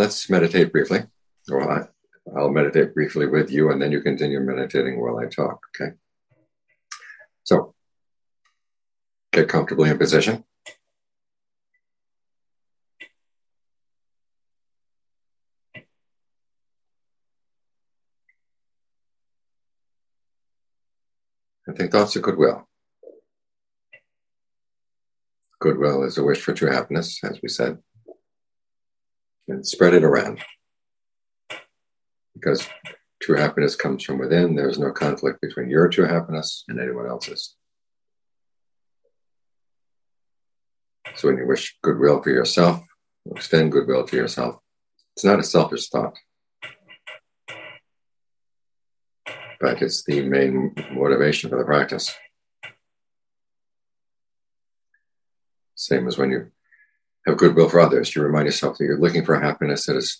let's meditate briefly. Or I, I'll meditate briefly with you, and then you continue meditating while I talk. Okay. So, get comfortably in position. And think thoughts of goodwill. Goodwill is a wish for true happiness, as we said. And spread it around. Because true happiness comes from within, there's no conflict between your true happiness and anyone else's. So when you wish goodwill for yourself, extend goodwill to yourself, it's not a selfish thought. But it's the main motivation for the practice. Same as when you have goodwill for others, you remind yourself that you're looking for happiness that is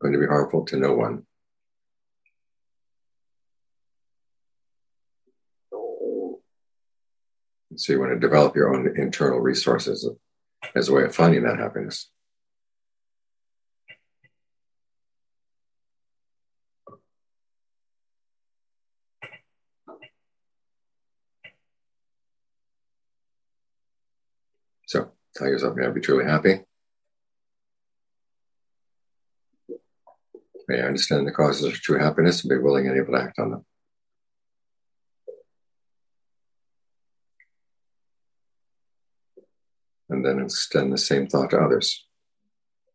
going to be harmful to no one. So you want to develop your own internal resources as a way of finding that happiness. So tell yourself you're going to be truly happy. May I understand the causes of true happiness and be willing and able to act on them. And then extend the same thought to others,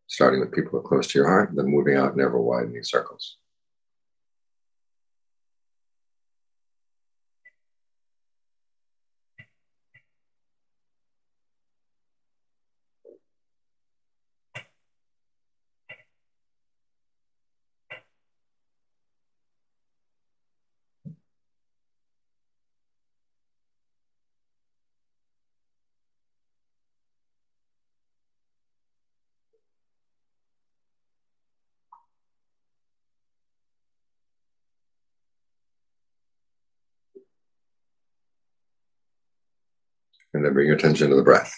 starting with people who are close to your heart, then moving out in ever widening circles. And then bring your attention to the breath.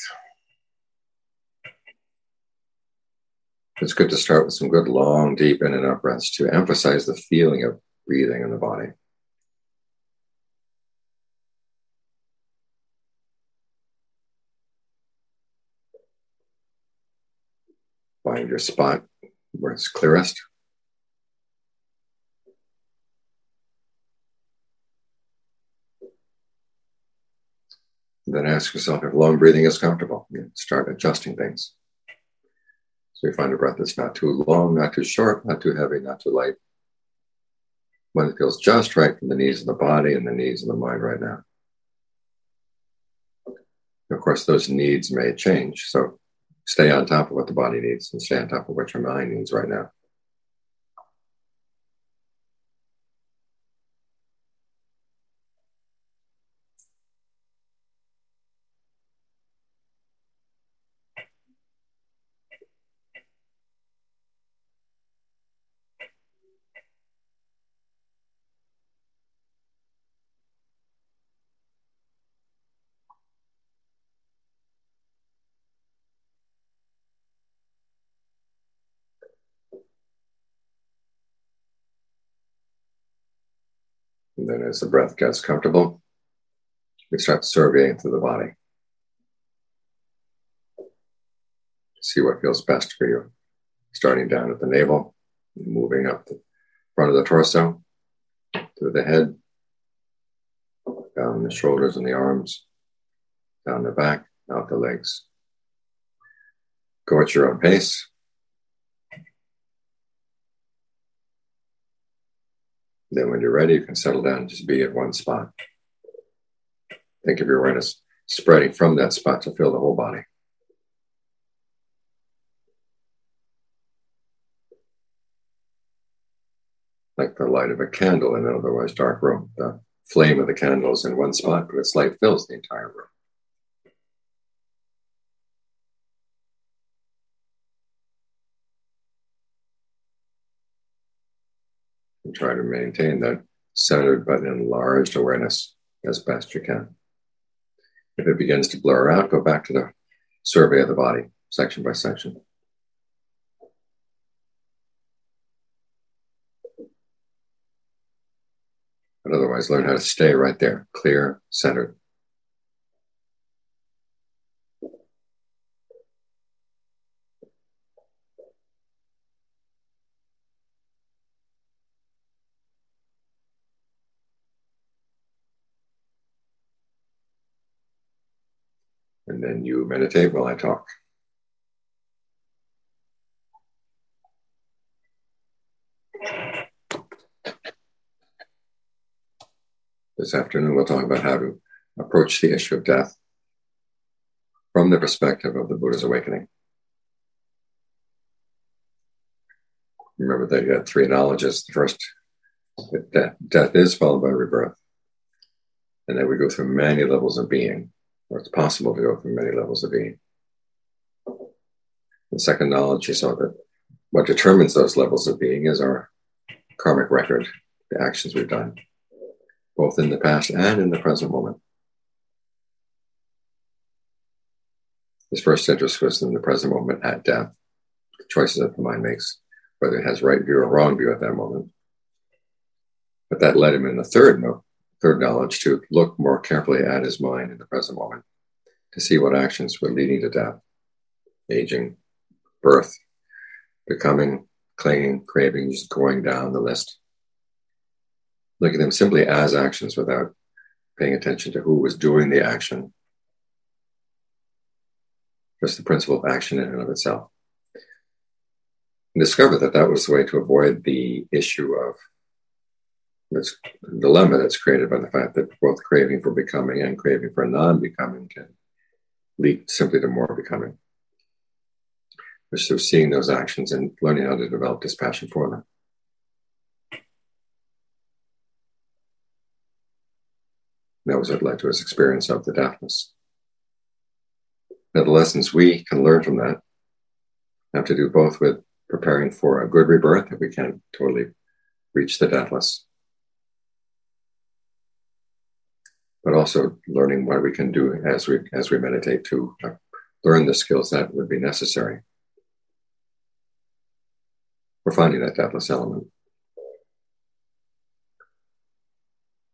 It's good to start with some good, long, deep in and out breaths to emphasize the feeling of breathing in the body. Find your spot where it's clearest. Then ask yourself if long breathing is comfortable. You start adjusting things. So you find a breath that's not too long, not too short, not too heavy, not too light. When it feels just right from the knees of the body and the knees of the mind right now. Of course, those needs may change. So stay on top of what the body needs and stay on top of what your mind needs right now. And then as the breath gets comfortable, we start surveying through the body. See what feels best for you. Starting down at the navel, moving up the front of the torso, through the head, down the shoulders and the arms, down the back, out the legs. Go at your own pace. Then, when you're ready, you can settle down and just be at one spot. Think of your awareness spreading from that spot to fill the whole body. Like the light of a candle in an otherwise dark room. The flame of the candle is in one spot, but its light fills the entire room. try to maintain that centered but enlarged awareness as best you can. If it begins to blur out, go back to the survey of the body, section by section. But otherwise, learn how to stay right there, clear, centered. And you meditate while I talk. This afternoon, we'll talk about how to approach the issue of death from the perspective of the Buddha's awakening. Remember that you had three knowledges. The first, that death is followed by rebirth. And then we go through many levels of being, or it's possible to go through many levels of being. The second knowledge, you saw that what determines those levels of being is our karmic record, the actions we've done both in the past and in the present moment. His first interest was in the present moment at death, the choices that the mind makes, whether it has right view or wrong view at that moment. But that led him in the third, third knowledge to look more carefully at his mind in the present moment, to see what actions were leading to death, aging, birth, becoming, clinging, craving, just going down the list look at them simply as actions without paying attention to who was doing the action. Just the principle of action in and of itself. And discover that that was the way to avoid the issue of this dilemma that's created by the fact that both craving for becoming and craving for non-becoming can lead simply to more becoming. Which through seeing those actions and learning how to develop dispassion for them. that was what led to his experience of the deathless. Now, the lessons we can learn from that have to do both with preparing for a good rebirth if we can't totally reach the deathless, but also learning what we can do as we as we meditate to uh, learn the skills that would be necessary for finding that deathless element.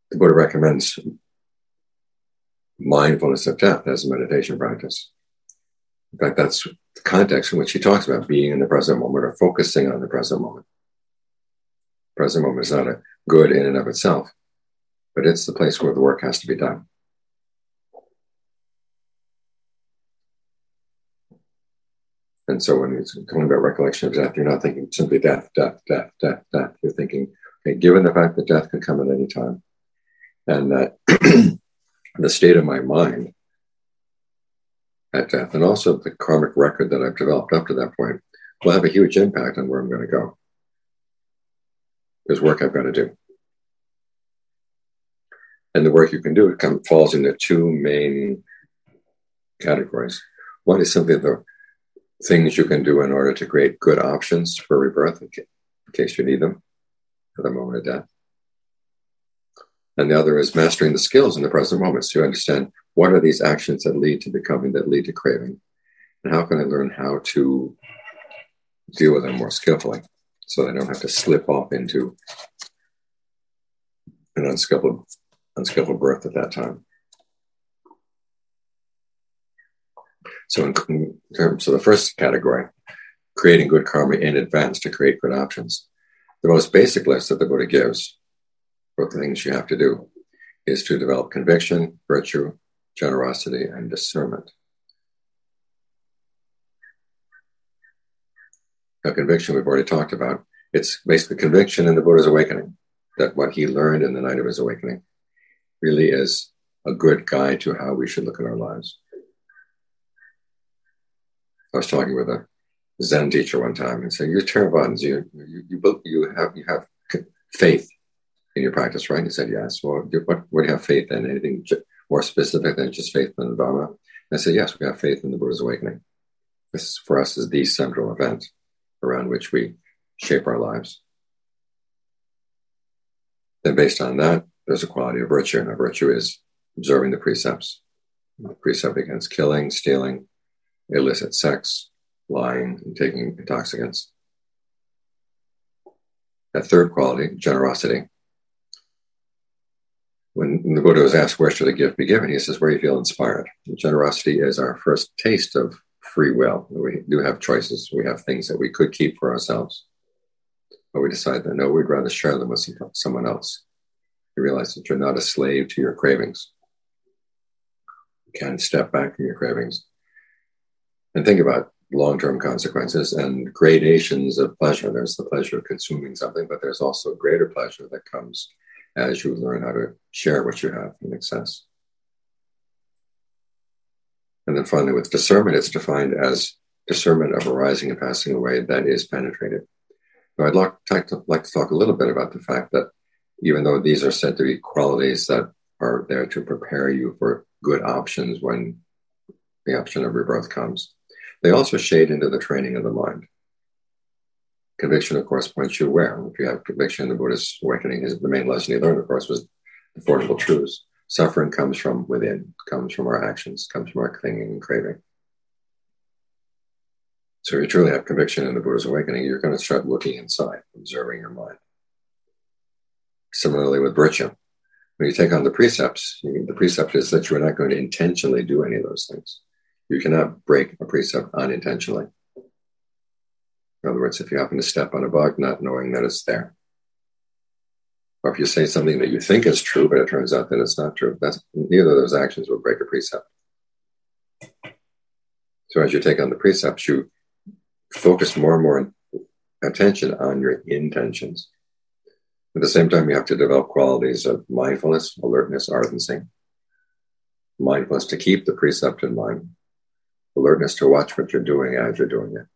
The Buddha recommends mindfulness of death as a meditation practice. In fact, that's the context in which he talks about being in the present moment or focusing on the present moment. Present moment is not a good in and of itself, but it's the place where the work has to be done. And so when he's talking about recollection of death, you're not thinking simply death, death, death, death, death. You're thinking, okay, given the fact that death can come at any time, and that the state of my mind at death, and also the karmic record that I've developed up to that point, will have a huge impact on where I'm going to go. There's work I've got to do. And the work you can do, it kind of falls into two main categories. One is simply the things you can do in order to create good options for rebirth in case you need them for the moment of death. And the other is mastering the skills in the present moment. So you understand what are these actions that lead to becoming, that lead to craving? And how can I learn how to deal with them more skillfully so I don't have to slip off into an unskillful, unskillful birth at that time? So, in, terms of the first category, creating good karma in advance to create good options, the most basic list that the Buddha gives for the things you have to do is to develop conviction, virtue, generosity, and discernment. Now, conviction we've already talked about. It's basically conviction in the Buddha's awakening that what he learned in the night of his awakening really is a good guide to how we should look at our lives. I was talking with a Zen teacher one time and said, "You're Theravadan. You, you, you, you have you have faith in your practice, right? He said, yes. Well, what, what do you have faith in? Anything more specific than just faith in the Dharma? And I said, yes, we have faith in the Buddha's awakening. This, for us, is the central event around which we shape our lives. Then, based on that, there's a quality of virtue, and a virtue is observing the precepts. The precept against killing, stealing, illicit sex, lying, and taking intoxicants. That third quality, generosity, when the Buddha was asked, Where should a gift be given? He says, Where you feel inspired. And generosity is our first taste of free will. We do have choices. We have things that we could keep for ourselves. But we decide that no, we'd rather share them with someone else. You realize that you're not a slave to your cravings. You can step back from your cravings and think about long term consequences and gradations of pleasure. There's the pleasure of consuming something, but there's also greater pleasure that comes as you learn how to share what you have in excess. And then finally, with discernment, it's defined as discernment of arising and passing away that is penetrated. Now, I'd like to, like to talk a little bit about the fact that even though these are said to be qualities that are there to prepare you for good options when the option of rebirth comes, they also shade into the training of the mind. Conviction, of course, points you where. If you have conviction, the Buddhist awakening is the main lesson he learned, of course, was the Four Noble Truths. Suffering comes from within, comes from our actions, comes from our clinging and craving. So if you truly have conviction in the Buddha's awakening, you're going to start looking inside, observing your mind. Similarly with virtue, when you take on the precepts, the precept is that you're not going to intentionally do any of those things. You cannot break a precept unintentionally. In other words, if you happen to step on a bug, not knowing that it's there, or if you say something that you think is true, but it turns out that it's not true, that's neither of those actions will break a precept. So as you take on the precepts, you focus more and more attention on your intentions. At the same time, you have to develop qualities of mindfulness, alertness, ardency. Mindfulness to keep the precept in mind, alertness to watch what you're doing as you're doing it.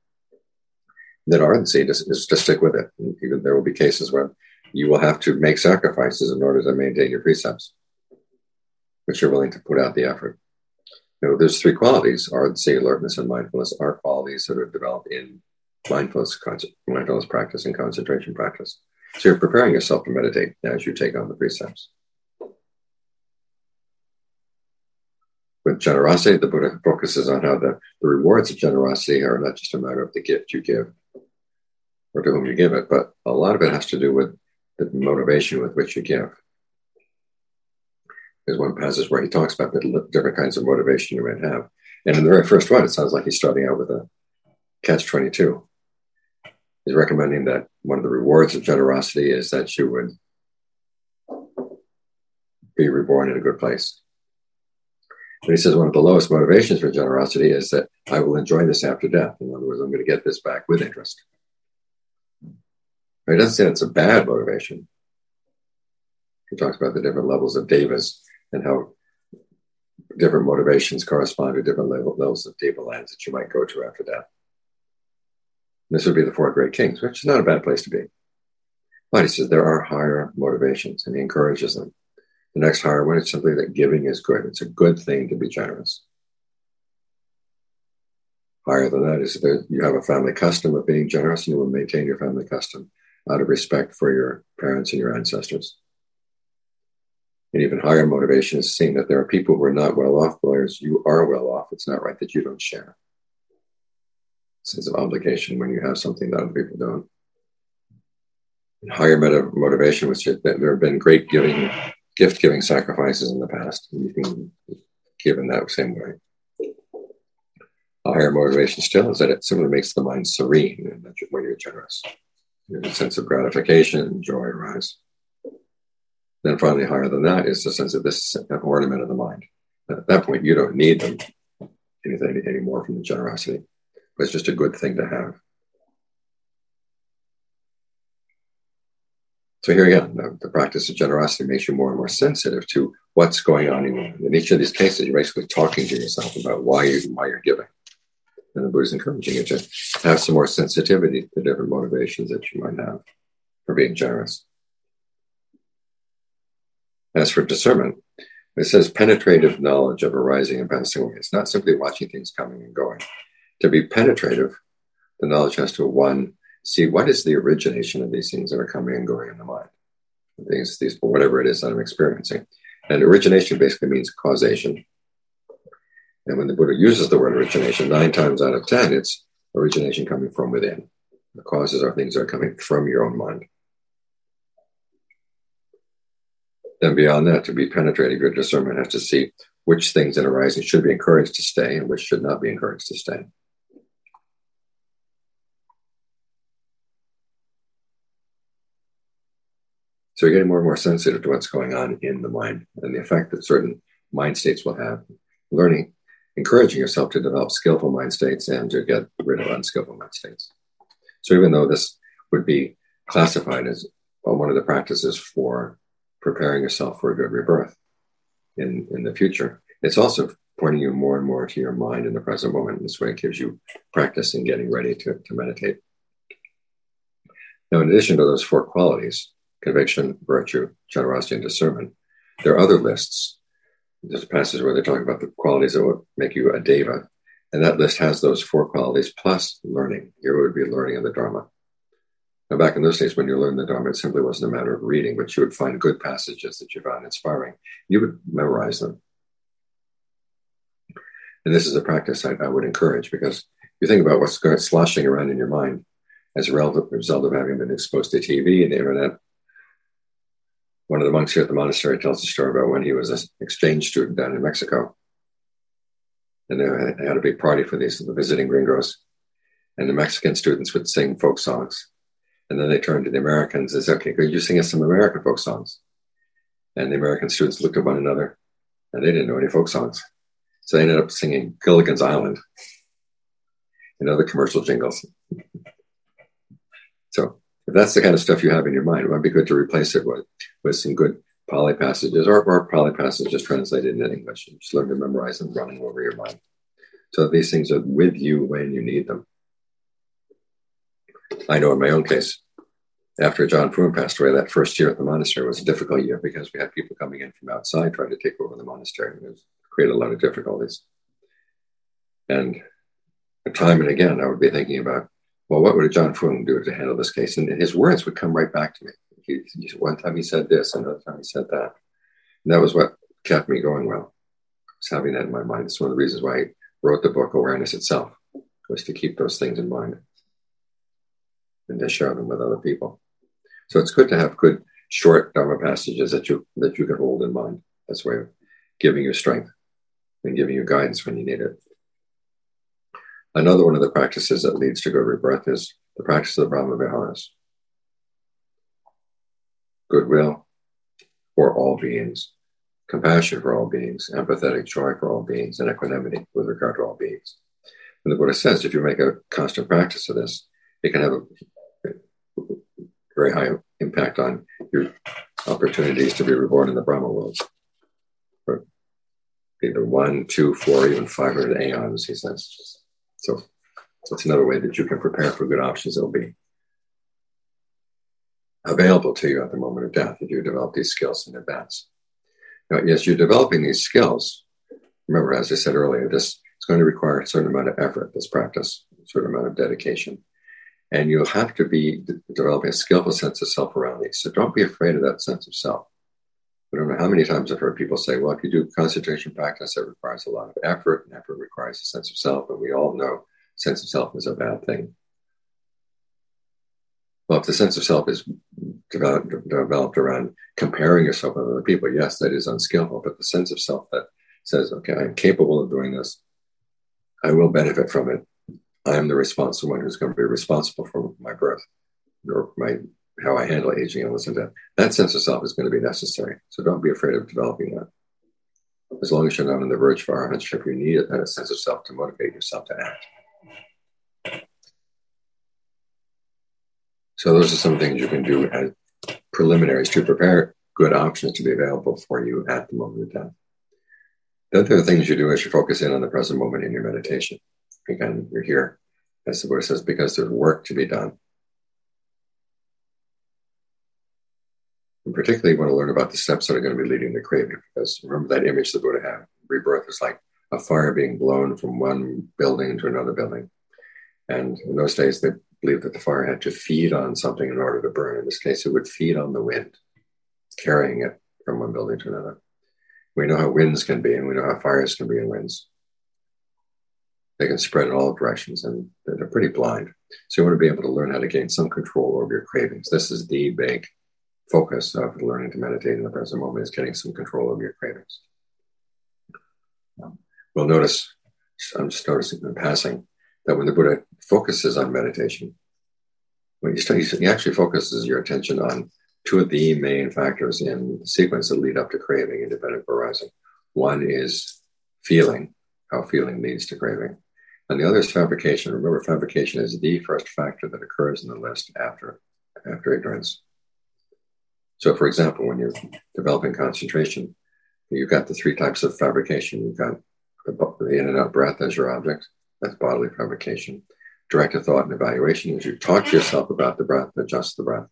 then ardency is, is to stick with it. And even there will be cases where you will have to make sacrifices in order to maintain your precepts, but you're willing to put out the effort. You know, there's three qualities: ardency, alertness, and mindfulness are qualities that are developed in mindfulness, mindfulness practice and concentration practice. So you're preparing yourself to meditate as you take on the precepts. With generosity, the Buddha focuses on how the, the rewards of generosity are not just a matter of the gift you give or to whom you give it, but a lot of it has to do with the motivation with which you give. There's one passage where he talks about the different kinds of motivation you might have. And in the very first one, it sounds like he's starting out with a catch 22. He's recommending that one of the rewards of generosity is that you would be reborn in a good place. And he says one of the lowest motivations for generosity is that I will enjoy this after death. In other words, I'm going to get this back with interest. He doesn't say it's a bad motivation. He talks about the different levels of devas and how different motivations correspond to different levels of deva lands that you might go to after death. This would be the four great kings, which is not a bad place to be. But he says there are higher motivations and he encourages them. The next higher one is simply that giving is good. It's a good thing to be generous. Higher than that is that you have a family custom of being generous and you will maintain your family custom out of respect for your parents and your ancestors. And even higher motivation is seeing that there are people who are not well off, whereas you are well off. It's not right that you don't share. Sense of obligation when you have something that other people don't. And higher motivation, which is that there have been great giving, gift giving sacrifices in the past. And you can give in that same way. A higher motivation still is that it simply makes the mind serene and that when you're generous a sense of gratification joy arise. Then finally, higher than that is the sense of this ornament of the mind. At that point, you don't need them anything anymore from the generosity. It's just a good thing to have. So here again, the, the, practice of generosity makes you more and more sensitive to what's going on in. In each of these cases, you're basically talking to yourself about why you why you're giving. And the Buddha's encouraging you to have some more sensitivity to different motivations that you might have for being generous. As for discernment, it says penetrative knowledge of arising and passing away. It's not simply watching things coming and going. To be penetrative, the knowledge has to one see what is the origination of these things that are coming and going in the mind. These, these, whatever it is that I'm experiencing. And origination basically means causation. And when the Buddha uses the word origination, nine times out of ten, it's origination coming from within. The causes are things that are coming from your own mind. Then beyond that, to be penetrating good discernment has to see which things in arising should be encouraged to stay and which should not be encouraged to stay. So you're getting more and more sensitive to what's going on in the mind and the effect that certain mind states will have. Learning, encouraging yourself to develop skillful mind states and to get rid of unskillful mind states. So even though this would be classified as one of the practices for preparing yourself for a good rebirth in, in the future, it's also pointing you more and more to your mind in the present moment. This way it gives you practice in getting ready to, to meditate. Now, in addition to those four qualities, conviction, virtue, generosity, and discernment. There are other lists. There's a passage where they talk about the qualities that would make you a deva. And that list has those four qualities plus learning. Here would be learning of the Dharma. Now, back in those days, when you learned the Dharma, it simply wasn't a matter of reading, but you would find good passages that you found inspiring. You would memorize them. And this is a practice I, I would encourage because you think about what's going, sloshing around in your mind as a result of having been exposed to TV and the internet one of the monks here at the monastery tells a story about when he was an exchange student down in Mexico. And they had a big party for these the visiting gringos. And the Mexican students would sing folk songs. And then they turned to the Americans and said, okay, could you sing us some American folk songs? And the American students looked at one another and they didn't know any folk songs. So they ended up singing Gilligan's Island and other commercial jingles. so if that's the kind of stuff you have in your mind, it might be good to replace it with, with some good Pali passages or, or Pali passages translated into English. You just learn to memorize them running over your mind. So these things are with you when you need them. I know in my own case, after Ajaan Fuang passed away, that first year at the monastery was a difficult year because we had people coming in from outside trying to take over the monastery. And it created a lot of difficulties. And time and again, I would be thinking about well, what would Ajaan Fuang do to handle this case? And his words would come right back to me. He, he, one time he said this, another time he said that. And that was what kept me going well. Was having that in my mind. It's one of the reasons why I wrote the book Awareness Itself, was to keep those things in mind and to share them with other people. So it's good to have good short Dharma passages that you that you can hold in mind. That's way of giving you strength and giving you guidance when you need it. Another one of the practices that leads to good rebirth is the practice of the Brahma Viharas. Goodwill for all beings, compassion for all beings, empathetic joy for all beings, and equanimity with regard to all beings. And the Buddha says if you make a constant practice of this, it can have a very high impact on your opportunities to be reborn in the Brahma world. For either one, two, four, even 500 aeons, he says. So that's another way that you can prepare for good options that will be available to you at the moment of death if you develop these skills in advance. Now, as you're developing these skills, remember, as I said earlier, this is going to require a certain amount of effort, this practice, a certain amount of dedication. And you'll have to be developing a skillful sense of self around these. So don't be afraid of that sense of self. I don't know how many times I've heard people say, well, if you do concentration practice, it requires a lot of effort, and effort requires a sense of self. And we all know sense of self is a bad thing. Well, if the sense of self is developed, developed around comparing yourself with other people, yes, that is unskillful. But the sense of self that says, okay, I'm capable of doing this, I will benefit from it. I am the responsible one who's going to be responsible for my birth or my how I handle aging and listen to that That sense of self is going to be necessary. So don't be afraid of developing that. As long as you're not on the verge of arahantship, you need a sense of self to motivate yourself to act. So those are some things you can do as preliminaries to prepare good options to be available for you at the moment of death. Then there are things you do as you focus in on the present moment in your meditation. Again, you're here, as the Buddha says, because there's work to be done. Particularly want to learn about the steps that are going to be leading to craving, because remember that image the Buddha had. Rebirth is like a fire being blown from one building to another building. And in those days, they believed that the fire had to feed on something in order to burn. In this case, it would feed on the wind, carrying it from one building to another. We know how winds can be, and we know how fires can be in winds. They can spread in all directions, and they're pretty blind. So you want to be able to learn how to gain some control over your cravings. This is the big focus of learning to meditate in the present moment is getting some control over your cravings. We'll notice, I'm just noticing in passing, that when the Buddha focuses on meditation, when he, studies, he actually focuses your attention on two of the main factors in the sequence that lead up to craving independent arising. One is feeling, how feeling leads to craving. And the other is fabrication. Remember, fabrication is the first factor that occurs in the list after, after ignorance. So, for example, when you're developing concentration, you've got the three types of fabrication. You've got the in and out breath as your object. That's bodily fabrication. Direct Directed thought and evaluation is you talk to yourself about the breath, adjust the breath.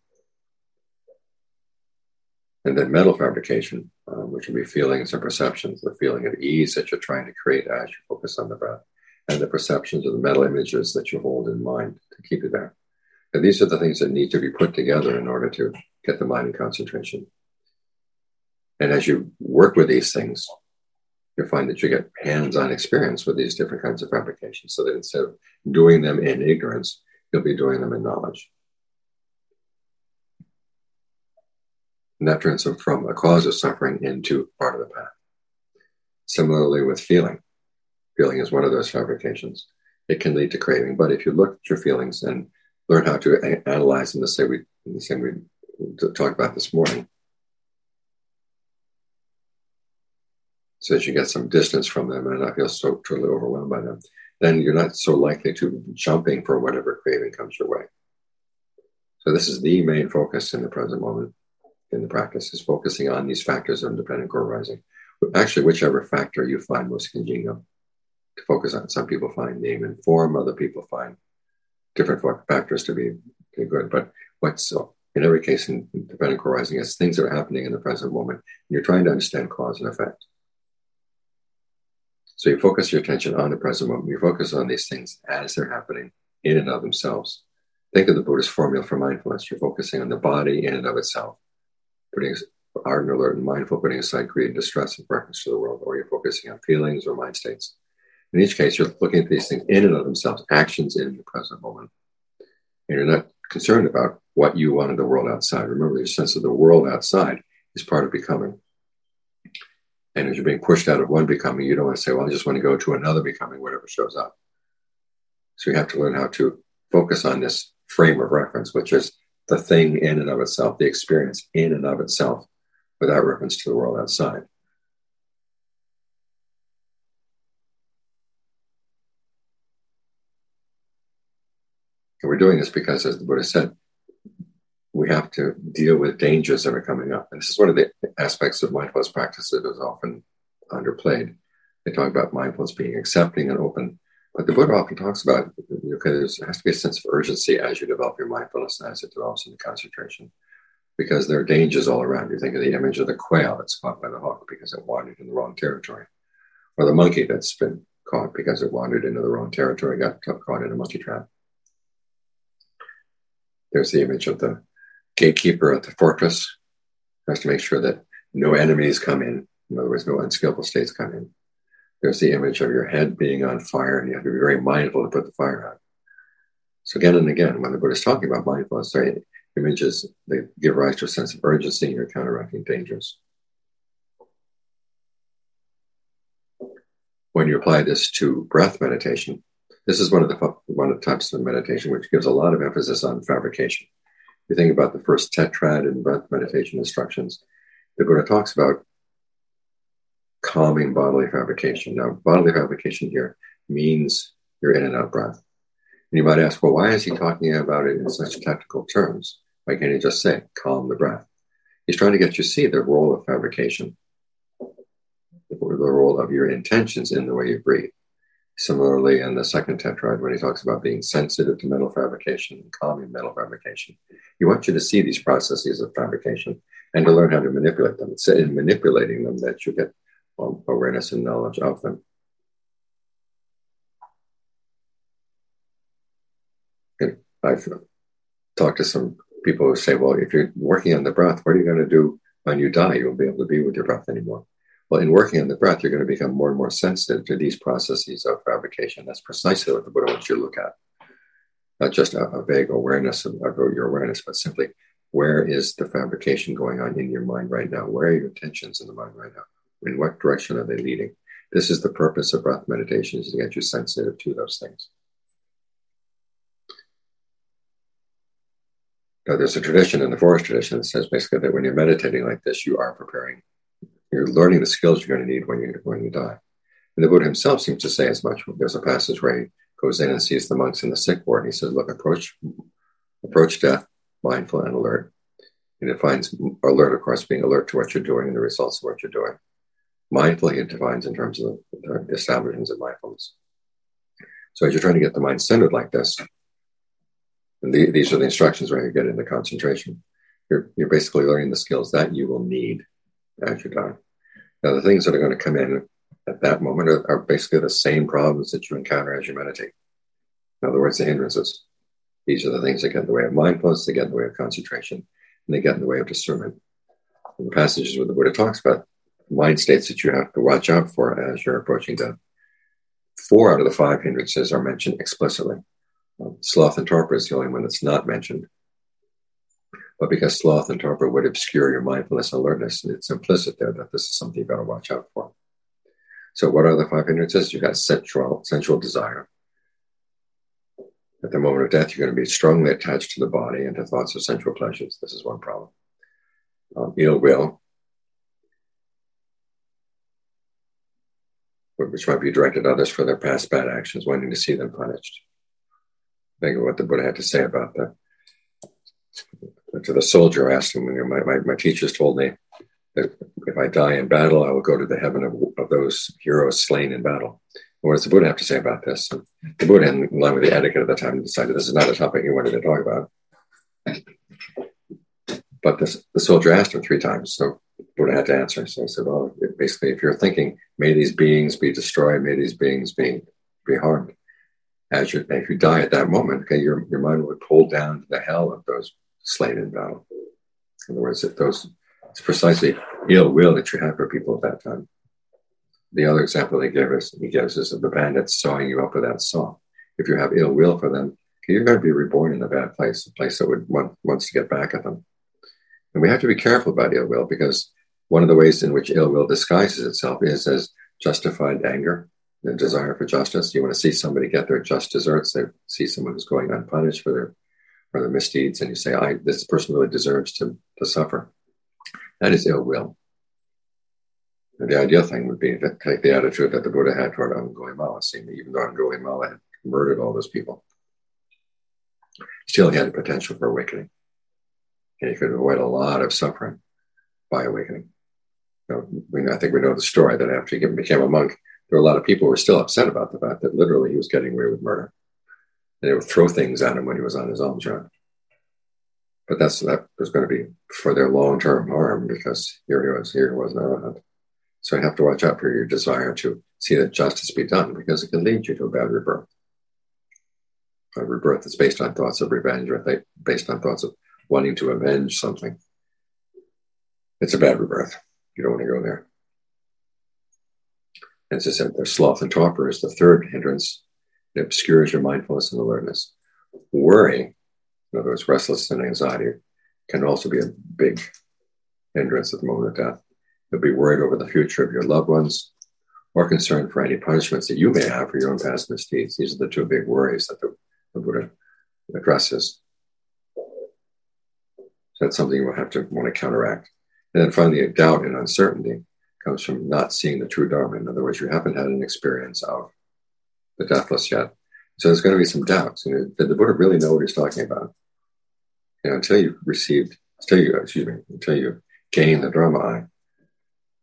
And then mental fabrication, um, which will be feelings and perceptions, the feeling of ease that you're trying to create as you focus on the breath, and the perceptions of the mental images that you hold in mind to keep you there. And these are the things that need to be put together in order to get the mind in concentration. And as you work with these things, you'll find that you get hands-on experience with these different kinds of fabrications so that instead of doing them in ignorance, you'll be doing them in knowledge. And that turns them from a cause of suffering into part of the path. Similarly with feeling. Feeling is one of those fabrications. It can lead to craving, but if you look at your feelings and learn how to analyze them the same we, the same talked about this morning, so that you get some distance from them and not feel so totally overwhelmed by them, then you're not so likely to jumping for whatever craving comes your way. So this is the main focus in the present moment in the practice is focusing on these factors of independent co-arising. Actually, whichever factor you find most congenial to focus on. Some people find name and form, other people find different factors to to be good. But what's in every case in independent co-arising is things that are happening in the present moment. And you're trying to understand cause and effect. So you focus your attention on the present moment. You focus on these things as they're happening in and of themselves. Think of the Buddhist formula for mindfulness. You're focusing on the body in and of itself, putting ardent, alert, and mindful, putting aside greed and distress and preference to the world, or you're focusing on feelings or mind states. In each case, you're looking at these things in and of themselves, actions in the present moment. And you're not concerned about what you want in the world outside. Remember, your sense of the world outside is part of becoming. And as you're being pushed out of one becoming, you don't want to say, well, I just want to go to another becoming, whatever shows up. So you have to learn how to focus on this frame of reference, which is the thing in and of itself, the experience in and of itself, without reference to the world outside. We're doing this because, as the Buddha said, we have to deal with dangers that are coming up. And this is one of the aspects of mindfulness practice that is often underplayed. They talk about mindfulness being accepting and open, but the Buddha often talks about okay, there has to be a sense of urgency as you develop your mindfulness as it develops into concentration, because there are dangers all around. You think of the image of the quail that's caught by the hawk because it wandered in the wrong territory, or the monkey that's been caught because it wandered into the wrong territory, got caught in a monkey trap. There's the image of the gatekeeper at the fortress has to make sure that no enemies come in. In other words, no unskillful states come in. There's the image of your head being on fire, and you have to be very mindful to put the fire out. So again and again, when the Buddha is talking about mindfulness, there images they give rise to a sense of urgency, and you're counteracting dangers. When you apply this to breath meditation, this is one of the one of the types of meditation which gives a lot of emphasis on fabrication you think about the first tetrad in breath meditation instructions, the Buddha talks about calming bodily fabrication. Now, bodily fabrication here means your in and out breath. And you might ask, well, why is he talking about it in such technical terms? Why can't he just say, calm the breath? He's trying to get you to see the role of fabrication, the role of your intentions in the way you breathe. Similarly, in the second tetrad, when he talks about being sensitive to mental fabrication and calming mental fabrication, he wants you to see these processes of fabrication and to learn how to manipulate them. It's in manipulating them that you get um, awareness and knowledge of them. And I've talked to some people who say, well, if you're working on the breath, what are you going to do when you die? You won't be able to be with your breath anymore. Well, in working on the breath, you're going to become more and more sensitive to these processes of fabrication. That's precisely what the Buddha wants you to look at. Not just a, a vague awareness of, of, your awareness, but simply Where is the fabrication going on in your mind right now? Where are your tensions in the mind right now? In what direction are they leading? This is the purpose of breath meditation is to get you sensitive to those things. Now, there's a tradition in the forest tradition that says basically that when you're meditating like this, you are preparing, you're learning the skills you're going to need when you when you die. And the Buddha himself seems to say as much. There's a passage where he goes in and sees the monks in the sick ward, and he says, "Look, approach approach death mindful and alert." And it defines alert, of course, being alert to what you're doing and the results of what you're doing. Mindful, he defines in terms of the establishments of mindfulness. So as you're trying to get the mind centered like this, the, these are the instructions where you get into concentration. You're, you're basically learning the skills that you will need as you die. Now, the things that are going to come in at that moment are, are basically the same problems that you encounter as you meditate. In other words, the hindrances. These are the things that get in the way of mindfulness, they get in the way of concentration, and they get in the way of discernment. In the passages where the Buddha talks about mind states that you have to watch out for as you're approaching death, four out of the five hindrances are mentioned explicitly. Um, sloth and torpor is the only one that's not mentioned. But because sloth and torpor would obscure your mindfulness and alertness, it's implicit there that this is something you've got to watch out for. So, what are the five hindrances? You've got sensual, sensual desire. At the moment of death, you're going to be strongly attached to the body and to thoughts of sensual pleasures. This is one problem. Um, ill will, which might be directed at others for their past bad actions, wanting to see them punished think of what the Buddha had to say about that. To the soldier, asked him, you know, my, my, my teachers told me that if I die in battle, I will go to the heaven of, of those heroes slain in battle. what does the Buddha have to say about this? And the Buddha, in line with the etiquette of the time, decided this is not a topic he wanted to talk about. But this, the soldier asked him three times, so Buddha had to answer. So he said, well, basically, if you're thinking, may these beings be destroyed, may these beings be, be harmed, as you if you die at that moment, okay, your your mind would pull down to the hell of those slain in battle. In other words, if those it's precisely ill will that you have for people at that time. The other example he gave us he gives us of the bandits sawing you up with that saw. If you have ill will for them, you're going to be reborn in a bad place, a place that would want wants to get back at them. And we have to be careful about ill will because one of the ways in which ill will disguises itself is as justified anger the desire for justice. You want to see somebody get their just deserts. They see someone who's going unpunished for their for their misdeeds, and you say, "I this person really deserves to to suffer." That is ill will. And the ideal thing would be to take the attitude that the Buddha had toward Angulimala, seeing even though Angulimala had murdered all those people, still he had the potential for awakening, and he could avoid a lot of suffering by awakening. So we, I think we know the story that after he became a monk, there were a lot of people who were still upset about the fact that literally he was getting away with murder. They would throw things at him when he was on his own run. But that's that was going to be for their long term harm because here he was, here he was arahant. So you have to watch out for your desire to see that justice be done because it can lead you to a bad rebirth. A rebirth that's based on thoughts of revenge or based on thoughts of wanting to avenge something. It's a bad rebirth. You don't want to go there. As I said, there's sloth and torpor is the third hindrance. It obscures your mindfulness and alertness. Worry, in other words, restlessness and anxiety, can also be a big hindrance at the moment of death. You'll be worried over the future of your loved ones or concerned for any punishments that you may have for your own past misdeeds. These are the two big worries that the, the Buddha addresses. So that's something you will have to want to counteract. And then finally, doubt and uncertainty comes from not seeing the true Dharma. In other words, you haven't had an experience of the deathless yet. So there's going to be some doubts. You know, did the Buddha really know what he's talking about? You know, until you've received, until you, excuse me, until you gain the Dharma eye,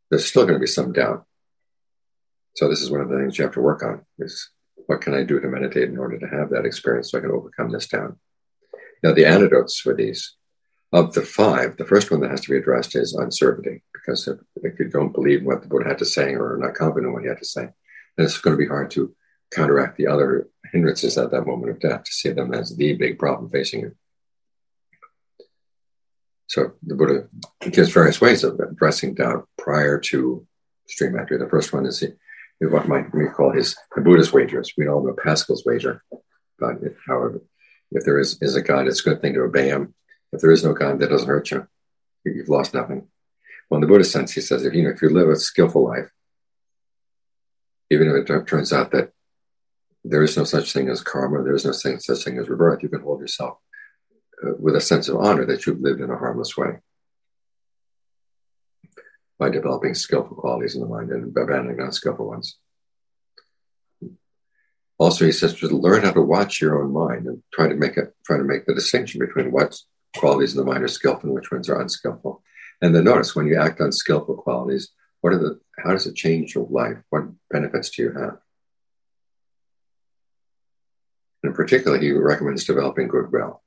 there's still going to be some doubt. So this is one of the things you have to work on is what can I do to meditate in order to have that experience so I can overcome this doubt? Now, the antidotes for these of the five, the first one that has to be addressed is uncertainty, because if, if you don't believe what the Buddha had to say or are not confident in what he had to say, then it's going to be hard to counteract the other hindrances at that moment of death to see them as the big problem facing you. So the Buddha gives various ways of addressing doubt prior to stream entry. The first one is he, what might we call his the Buddha's wagers. We all know Pascal's wager, but if, however, if there is, is a God, it's a good thing to obey him If there is no God, that doesn't hurt you. You've lost nothing. Well, in the Buddhist sense, he says, if you know, if you live a skillful life, even if it turns out that there is no such thing as karma, there is no such thing as rebirth, you can hold yourself uh, with a sense of honor that you've lived in a harmless way by developing skillful qualities in the mind and abandoning unskillful ones. Also, he says to learn how to watch your own mind and try to make it, try to make the distinction between what qualities in the mind are skillful and which ones are unskillful. And then notice when you act on skillful qualities, what are the, how does it change your life? What benefits do you have? In particular, he recommends developing goodwill.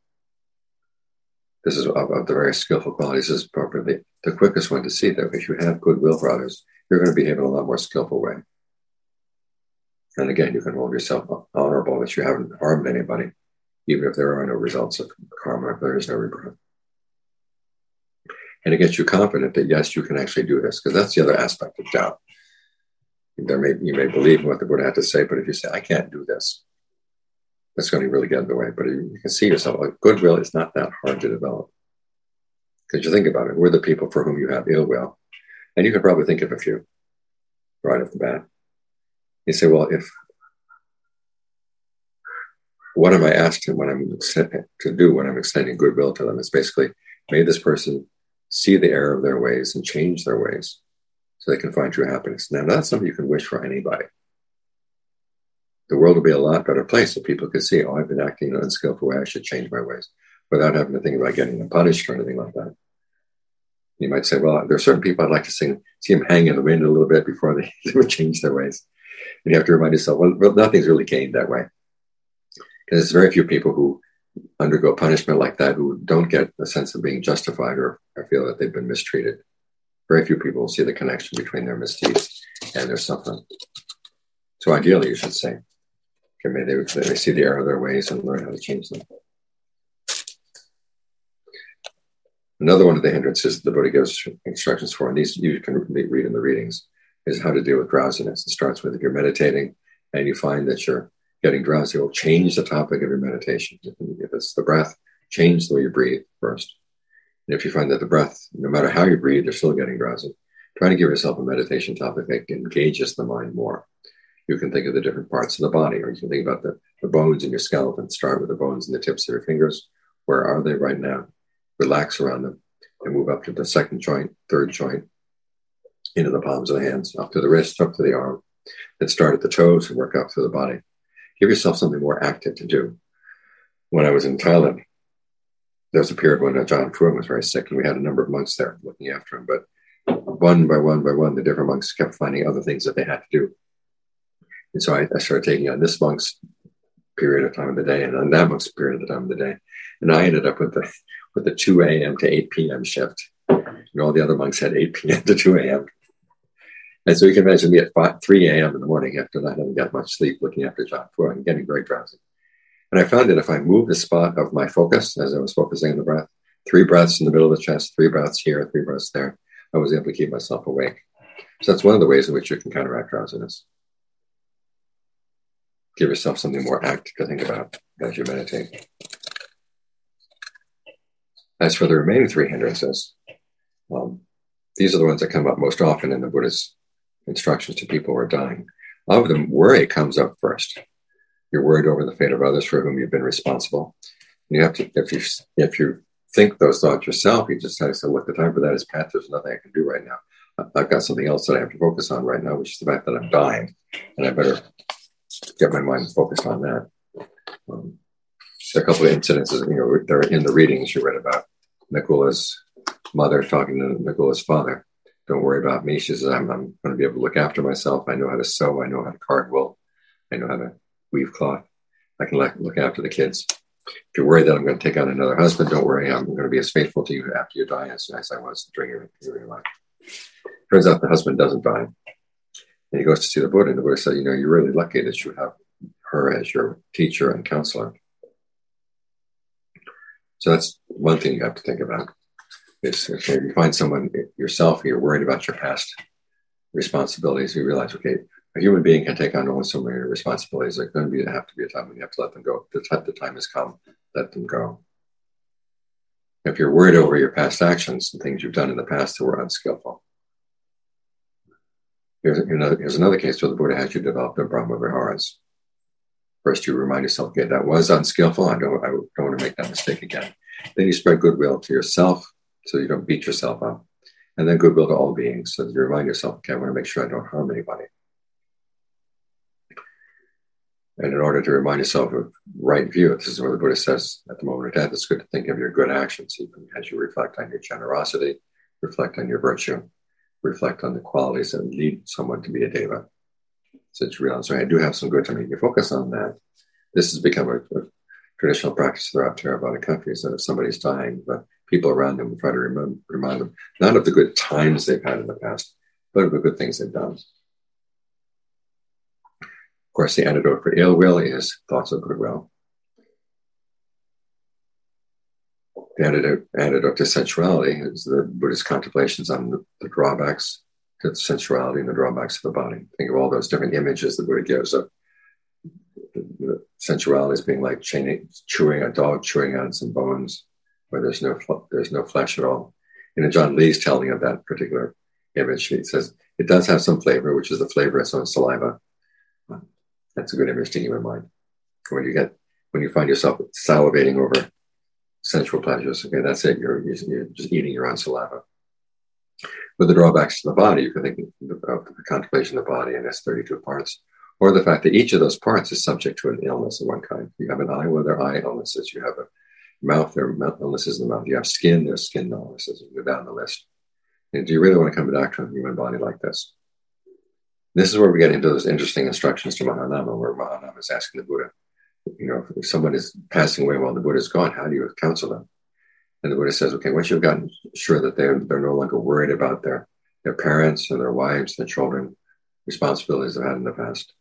This is of, of the very skillful qualities. This is probably the quickest one to see that if you have goodwill for others, you're going to behave in a lot more skillful way. And again, you can hold yourself honorable that you haven't harmed anybody, even if there are no results of karma, if there is no rebirth. And it gets you confident that yes, you can actually do this, because that's the other aspect of doubt. There may you may believe in what the Buddha had to say, but if you say, I can't do this, that's going to really get in the way. But you can see yourself like goodwill is not that hard to develop. Because you think about it, we're the people for whom you have ill will. And you can probably think of a few right off the bat. You say, well, if what am I asked when I'm to do when I'm extending goodwill to them? It's basically may this person see the error of their ways and change their ways so they can find true happiness. Now, that's something you can wish for anybody. The world will be a lot better place if people could see, oh, I've been acting in an unskillful way, I should change my ways without having to think about getting them punished or anything like that. You might say, well, there are certain people I'd like to see, see them hang in the wind a little bit before they, they change their ways. And you have to remind yourself, well, well nothing's really gained that way. Because there's very few people who undergo punishment like that who don't get a sense of being justified or, or feel that they've been mistreated. Very few people will see the connection between their misdeeds and their suffering. So ideally, you should say, okay, may they, they see the error of their ways and learn how to change them. Another one of the hindrances the Buddha gives instructions for, and these you can read in the readings, is how to deal with drowsiness. It starts with if you're meditating and you find that you're getting drowsy, will change the topic of your meditation. If it's the breath, change the way you breathe first. And if you find that the breath, no matter how you breathe, you're still getting drowsy, try to give yourself a meditation topic that engages the mind more. You can think of the different parts of the body, or you can think about the, the bones in your skeleton. Start with the bones and the tips of your fingers. Where are they right now? Relax around them and move up to the second joint, third joint, into the palms of the hands, up to the wrist, up to the arm. Then start at the toes and work up through the body. Give yourself something more active to do. When I was in Thailand, there was a period when Ajaan Fuang was very sick, and we had a number of monks there looking after him. But one by one by one, the different monks kept finding other things that they had to do. And so I, I started taking on this monk's period of time of the day and on that monk's period of the time of the day. And I ended up with the with the 2 a.m. to 8 p.m. shift. And all the other monks had 8 p.m. to 2 a.m. And so you can imagine me at 5, 3 a.m. in the morning after not having got much sleep, looking after John Fu and getting very drowsy. And I found that if I moved the spot of my focus as I was focusing on the breath, three breaths in the middle of the chest, three breaths here, three breaths there, I was able to keep myself awake. So that's one of the ways in which you can counteract drowsiness. Give yourself something more active to think about as you meditate. As for the remaining three hindrances, um, these are the ones that come up most often in the Buddha's instructions to people who are dying. Of them, worry comes up first. You're worried over the fate of others for whom you've been responsible. You have to, if you if you think those thoughts yourself, you just have to say, look, the time for that is past. There's nothing I can do right now. I've got something else that I have to focus on right now, which is the fact that I'm dying, and I better get my mind focused on that. Um, a couple of incidences, you know, they're in the readings you read about Nakula's mother talking to Nakula's father don't worry about me. She says, I'm, I'm going to be able to look after myself. I know how to sew. I know how to card wool. I know how to weave cloth. I can look after the kids. If you're worried that I'm going to take on another husband, don't worry. I'm going to be as faithful to you after you die as, as I was during your, your life. Turns out the husband doesn't die. And he goes to see the Buddha, and the Buddha said, You know, you're really lucky that you have her as your teacher and counselor. So that's one thing you have to think about. Is if you find someone yourself, you're worried about your past responsibilities, you realize, okay, a human being can take on only so many responsibilities. There's going to have to be a time when you have to let them go. The time, the time has come, let them go. If you're worried over your past actions and things you've done in the past that were unskillful. Here's, another, here's another case where the Buddha has you develop the Brahma Viharas. First, you remind yourself, okay, that was unskillful. I don't, I don't want to make that mistake again. Then you spread goodwill to yourself so you don't beat yourself up. And then goodwill to all beings. So you remind yourself, okay, I want to make sure I don't harm anybody. And in order to remind yourself of right view, this is what the Buddha says at the moment of death, it's good to think of your good actions, even as you reflect on your generosity, reflect on your virtue, reflect on the qualities that lead someone to be a deva. So it's real. So I do have some good make you focus on that. This has become a, a traditional practice throughout Theravada countries that if somebody's dying, but people around them try to remind, remind them not of the good times they've had in the past, but of the good things they've done Of course, the antidote for ill will is thoughts of goodwill. The antidote, antidote to sensuality is the Buddhist contemplations on the, the drawbacks to sensuality and the drawbacks of the body. Think of all those different images the Buddha gives of sensuality as being like chaining, chewing a dog chewing on some bones where there's no there's no flesh at all. And In Ajaan Lee's telling of that particular image, he says it does have some flavor, which is the flavor of its own saliva, that's a good image to keep in mind. When you get when you find yourself salivating over sensual pleasures, okay, that's it. You're, you're just eating your own saliva. With the drawbacks to the body, you can think of the contemplation of the body and its 32 parts, or the fact that each of those parts is subject to an illness of one kind. You have an eye, well, there are eye illnesses. You have a mouth, there are illnesses in the mouth. You have skin, there's skin illnesses. You go down the list. And do you really want to come back to a human body like this? This is where we get into those interesting instructions to Mahanama, where Mahanama is asking the Buddha, you know, if someone is passing away while the Buddha is gone, how do you counsel them? And the Buddha says, okay, once you've gotten sure that they're, they're no longer worried about their, their parents and their wives, their children, responsibilities they've had in the past,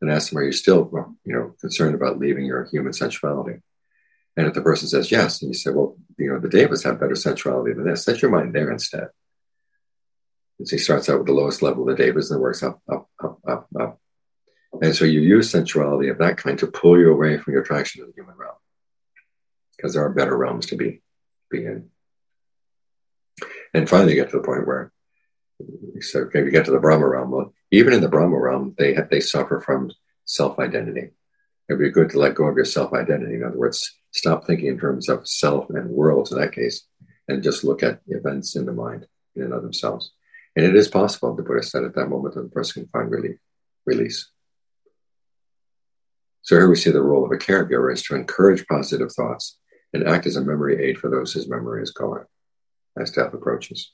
then ask them, are you still, you know, concerned about leaving your human sensuality? And if the person says yes, and you say, well, you know, the devas have better sensuality than this, set your mind there instead. And so he starts out with the lowest level of the devas and works up, up, up, up, up. And so you use sensuality of that kind to pull you away from your attraction to the human realm. Because there are better realms to be, be in. And finally, you get to the point where say, okay, you get to the Brahma realm. Well, even in the Brahma realm, they have, they suffer from self identity. It'd be good to let go of your self identity. In other words, stop thinking in terms of self and worlds in that case, and just look at events in the mind in and of themselves. And it is possible, the Buddha said at that moment, that the person can find relief, release. So here we see the role of a caregiver is to encourage positive thoughts and act as a memory aid for those whose memory is going as death approaches.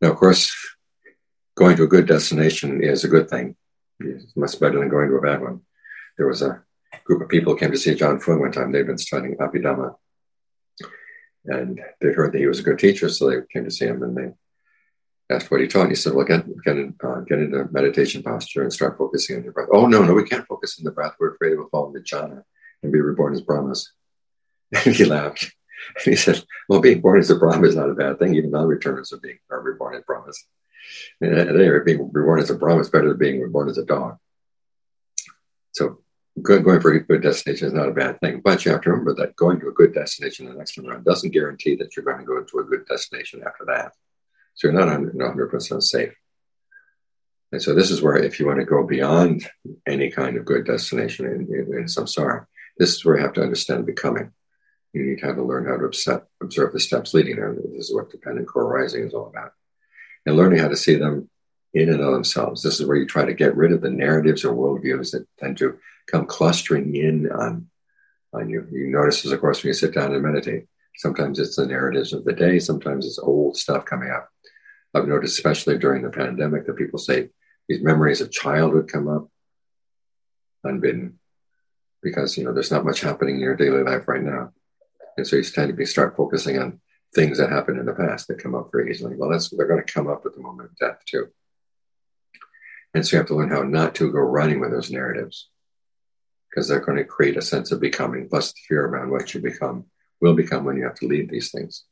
Now, of course, going to a good destination is a good thing. It's much better than going to a bad one. There was a group of people came to see Ajaan Fuang one time. They'd been studying Abhidhamma. And they'd heard that he was a good teacher, so they came to see him and they asked what he taught. And he said, well, get, get, in, uh, get into meditation posture and start focusing on your breath. Oh, no, no, we can't focus on the breath. We're afraid we'll fall into jhana and be reborn as Brahmas. And he laughed. And he said, well, being born as a Brahma is not a bad thing. Even non-returners are being are reborn as Brahmas. And at any rate, being reborn as a Brahma is better than being reborn as a dog. So going for a good destination is not a bad thing. But you have to remember that going to a good destination the next time around doesn't guarantee that you're going to go to a good destination after that. So you're not 100% safe. And so this is where, if you want to go beyond any kind of good destination in, in, samsara, this is where you have to understand becoming. You need to have to learn how to upset, observe the steps leading there. This is what dependent co-arising is all about. And learning how to see them in and of themselves. This is where you try to get rid of the narratives or worldviews that tend to come clustering in on, on you. You notice this, of course, when you sit down and meditate. Sometimes it's the narratives of the day, sometimes it's old stuff coming up. I've noticed, especially during the pandemic, that people say these memories of childhood come up unbidden because you know there's not much happening in your daily life right now, and so you tend to be start focusing on things that happened in the past that come up very easily. Well, that's they're going to come up at the moment of death too, and so you have to learn how not to go running with those narratives because they're going to create a sense of becoming, plus the fear around what you become will become when you have to leave these things.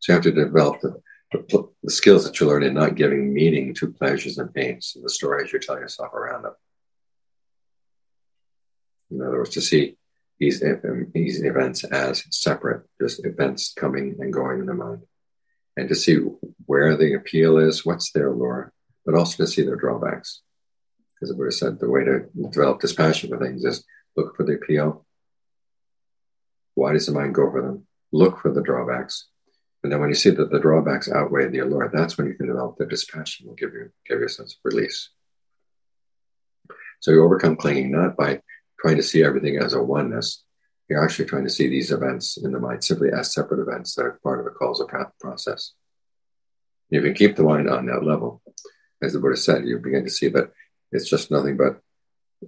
So you have to develop the the, skills that you learn in not giving meaning to pleasures and pains and the stories you're telling yourself around them. In other words, to see these, um, these events as separate, just events coming and going in the mind. And to see where the appeal is, what's their lure, but also to see their drawbacks. Because, the Buddha said, the way to develop dispassion for things is look for the appeal. Why does the mind go for them? Look for the drawbacks. And then when you see that the drawbacks outweigh the allure, that's when you can develop the dispassion will give you give you a sense of release. So you overcome clinging not by trying to see everything as a oneness. You're actually trying to see these events in the mind simply as separate events that are part of a causal process. You can keep the mind on that level. As the Buddha said, you begin to see that it's just nothing but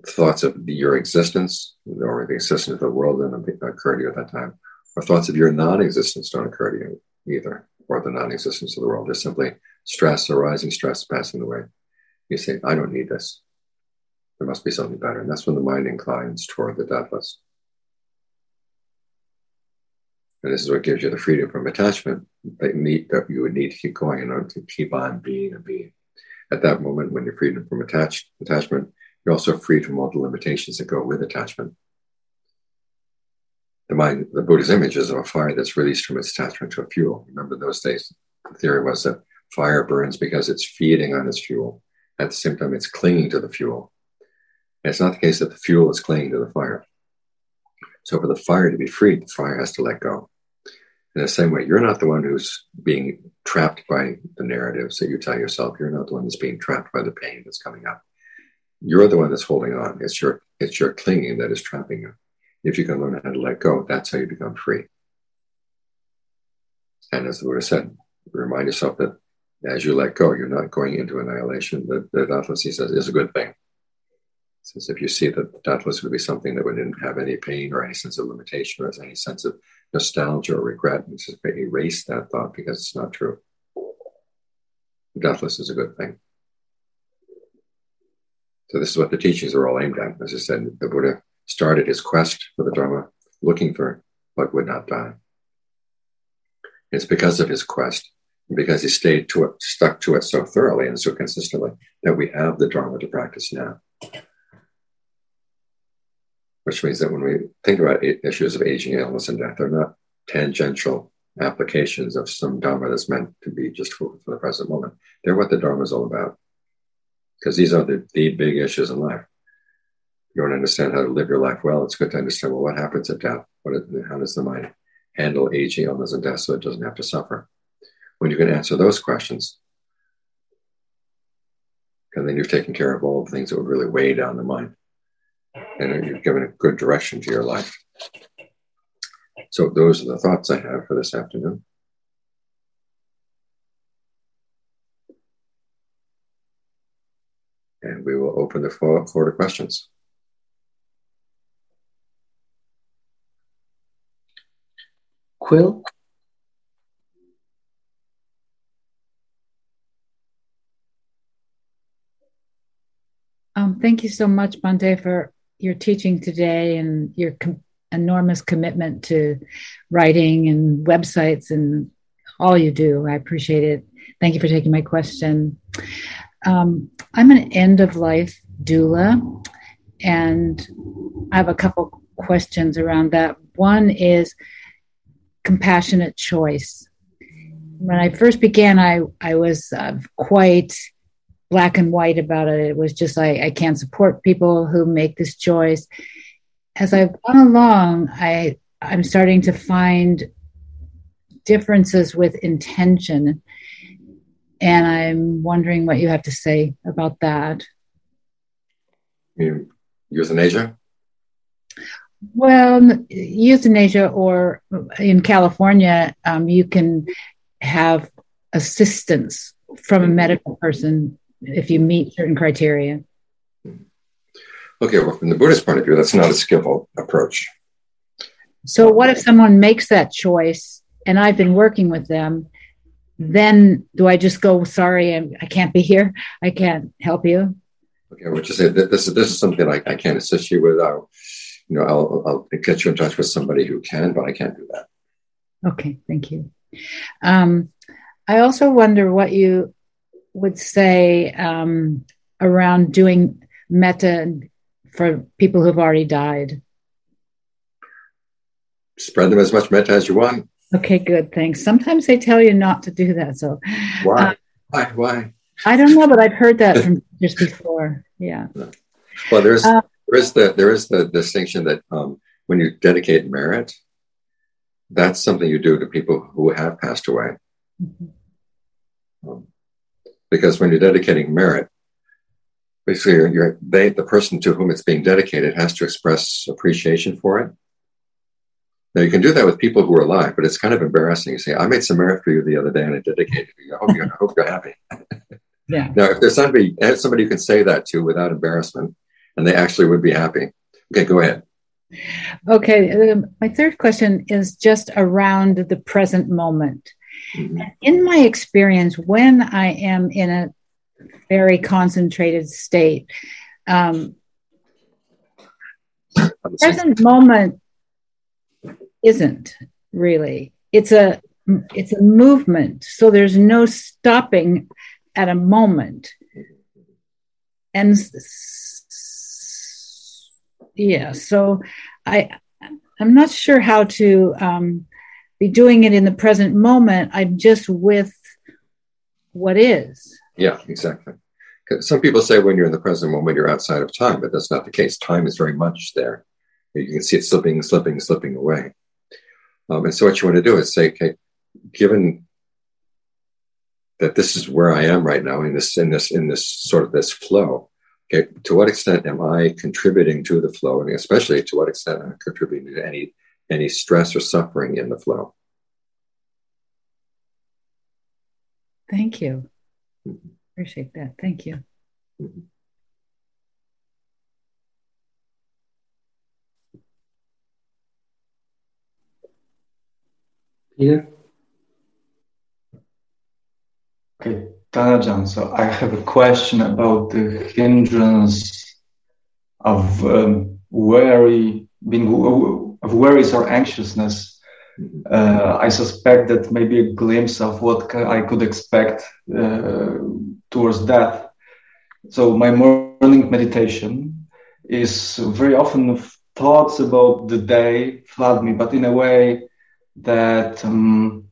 thoughts of your existence or the existence of the world that occur to you at that time, or thoughts of your non-existence don't occur to you either, or the non existence of the world. There's simply stress, arising stress passing away. You say, I don't need this. There must be something better. And that's when the mind inclines toward the deathless. And this is what gives you the freedom from attachment that, need, that you would need to keep going in order to keep on being a being. At that moment, when you're freed from attached, attachment, you're also free from all the limitations that go with attachment the mind, the Buddha's image is of a fire that's released from its attachment to a fuel. Remember those days, the theory was that fire burns because it's feeding on its fuel. At the same time, it's clinging to the fuel. And it's not the case that the fuel is clinging to the fire. So for the fire to be freed, the fire has to let go. In the same way, you're not the one who's being trapped by the narratives that you tell yourself. You're not the one that's being trapped by the pain that's coming up. You're the one that's holding on. It's your it's your clinging that is trapping you. If you can learn how to let go, that's how you become free. And as the Buddha said, remind yourself that as you let go, you're not going into annihilation. The, the he says, is a good thing. Since if you see that the deathless would be something that wouldn't have any pain or any sense of limitation or any sense of nostalgia or regret, and just erase that thought because it's not true. The is a good thing. So this is what the teachings are all aimed at. As I said, the Buddha started his quest for the Dharma, looking for what would not die. It's because of his quest, because he stayed to it, stuck to it so thoroughly and so consistently, that we have the Dharma to practice now. Which means that when we think about issues of aging, illness, and death, they're not tangential applications of some Dharma that's meant to be just for, for the present moment. They're what the Dharma is all about. Because these are the, the big issues in life you don't understand how to live your life well, it's good to understand well what happens at death. What is, how does the mind handle aging, illness, and death so it doesn't have to suffer? When you can answer those questions, and then you've taken care of all the things that would really weigh down the mind, and you've given a good direction to your life. So those are the thoughts I have for this afternoon. And we will open the floor, floor to questions. Quill Um, thank you so much, Bhante, for your teaching today and your com- enormous commitment to writing and websites and all you do. I appreciate it. Thank you for taking my question. Um, I'm an end of life doula, and I have a couple questions around that. One is compassionate choice. When I first began, I, I was uh, quite black and white about it. It was just I, I can't support people who make this choice. As I've gone along, I I'm starting to find differences with intention. And I'm wondering what you have to say about that. You euthanasia? Well, euthanasia or in California, um, you can have assistance from a medical person if you meet certain criteria. Okay, well, from the Buddhist point of view, that's not a skillful approach. So, what if someone makes that choice and I've been working with them? Then do I just go, sorry, I, I can't be here? I can't help you? Okay, well, just say that this is, this is something I, I can't assist you with. I'll, you know, I'll, I'll get you in touch with somebody who can, but I can't do that. Okay, thank you. Um, I also wonder what you would say um, around doing metta for people who've already died. spread them as much metta as you want. Okay, good. Thanks. Sometimes they tell you not to do that. So why? Uh, why? Why? I don't know, but I've heard that from just before. Yeah. Well, there's uh, there is the there is the distinction that um, when you dedicate merit, that's something you do to people who have passed away. Mm-hmm. Um, because when you're dedicating merit, basically you're, you're, they the person to whom it's being dedicated has to express appreciation for it. Now you can do that with people who are alive, but it's kind of embarrassing. You say, "I made some merit for you the other day, and I dedicated you. I hope you're, I hope you're happy." Yeah. Now, if there's somebody, somebody you can say that to without embarrassment, and they actually would be happy. Okay, go ahead. Okay, um, my third question is just around the present moment. Mm-hmm. In my experience, when I am in a very concentrated state, um, present moment isn't really. It's a it's a movement, so there's no stopping at a moment. And yeah, so I I'm not sure how to um, be doing it in the present moment. I'm just with what is. Yeah, exactly. Some people say when you're in the present moment, you're outside of time, but that's not the case. Time is very much there. You can see it slipping, slipping, slipping away. Um, and so, what you want to do is say, okay, given that this is where I am right now in this in this in this sort of this flow. Okay, to what extent am I contributing to the flow, and especially to what extent am I contributing to any any stress or suffering in the flow? Thank you. Mm-hmm. Appreciate that. Thank you. Mm-hmm. Peter? Okay, Than Ajaan, so I have a question about the hindrance of um, worry, being of worries or anxiousness. Uh, I suspect that maybe a glimpse of what I could expect uh, towards death. So my morning meditation is very often thoughts about the day flood me, but in a way that um,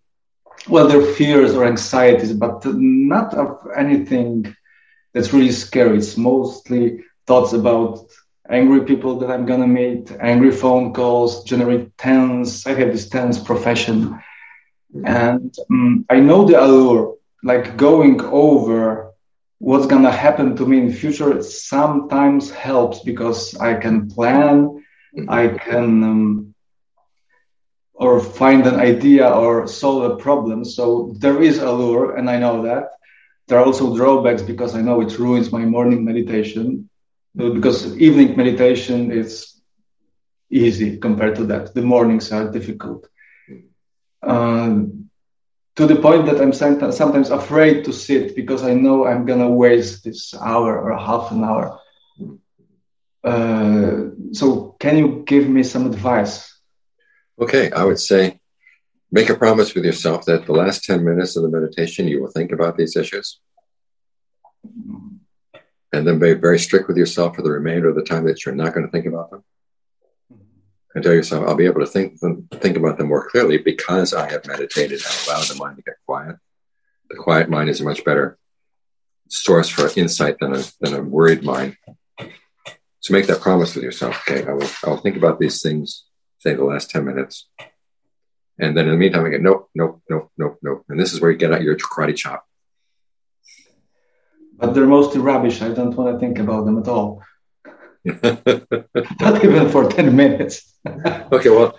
well, there are fears or anxieties, but not of anything that's really scary. It's mostly thoughts about angry people that I'm gonna meet, angry phone calls, generate tense. I have this tense profession, and um, I know the allure. Like going over what's gonna happen to me in the future, it sometimes helps because I can plan, I can. Um, or find an idea or solve a problem. So there is allure, and I know that. There are also drawbacks because I know it ruins my morning meditation. Because evening meditation is easy compared to that. The mornings are difficult. Um, to the point that I'm sometimes afraid to sit because I know I'm gonna waste this hour or half an hour. Uh, so, can you give me some advice Okay, I would say make a promise with yourself that the last 10 minutes of the meditation you will think about these issues. And then be very strict with yourself for the remainder of the time that you're not going to think about them. And tell yourself, I'll be able to think them, think about them more clearly because I have meditated and allowed the mind to get quiet. The quiet mind is a much better source for insight than a, than a worried mind. So make that promise with yourself. Okay, I will, I will think about these things say the last 10 minutes. And then in the meantime, I get nope, nope, nope, nope, nope. And this is where you get out your karate chop. But they're mostly rubbish. I don't want to think about them at all. Not even for 10 minutes. okay, well,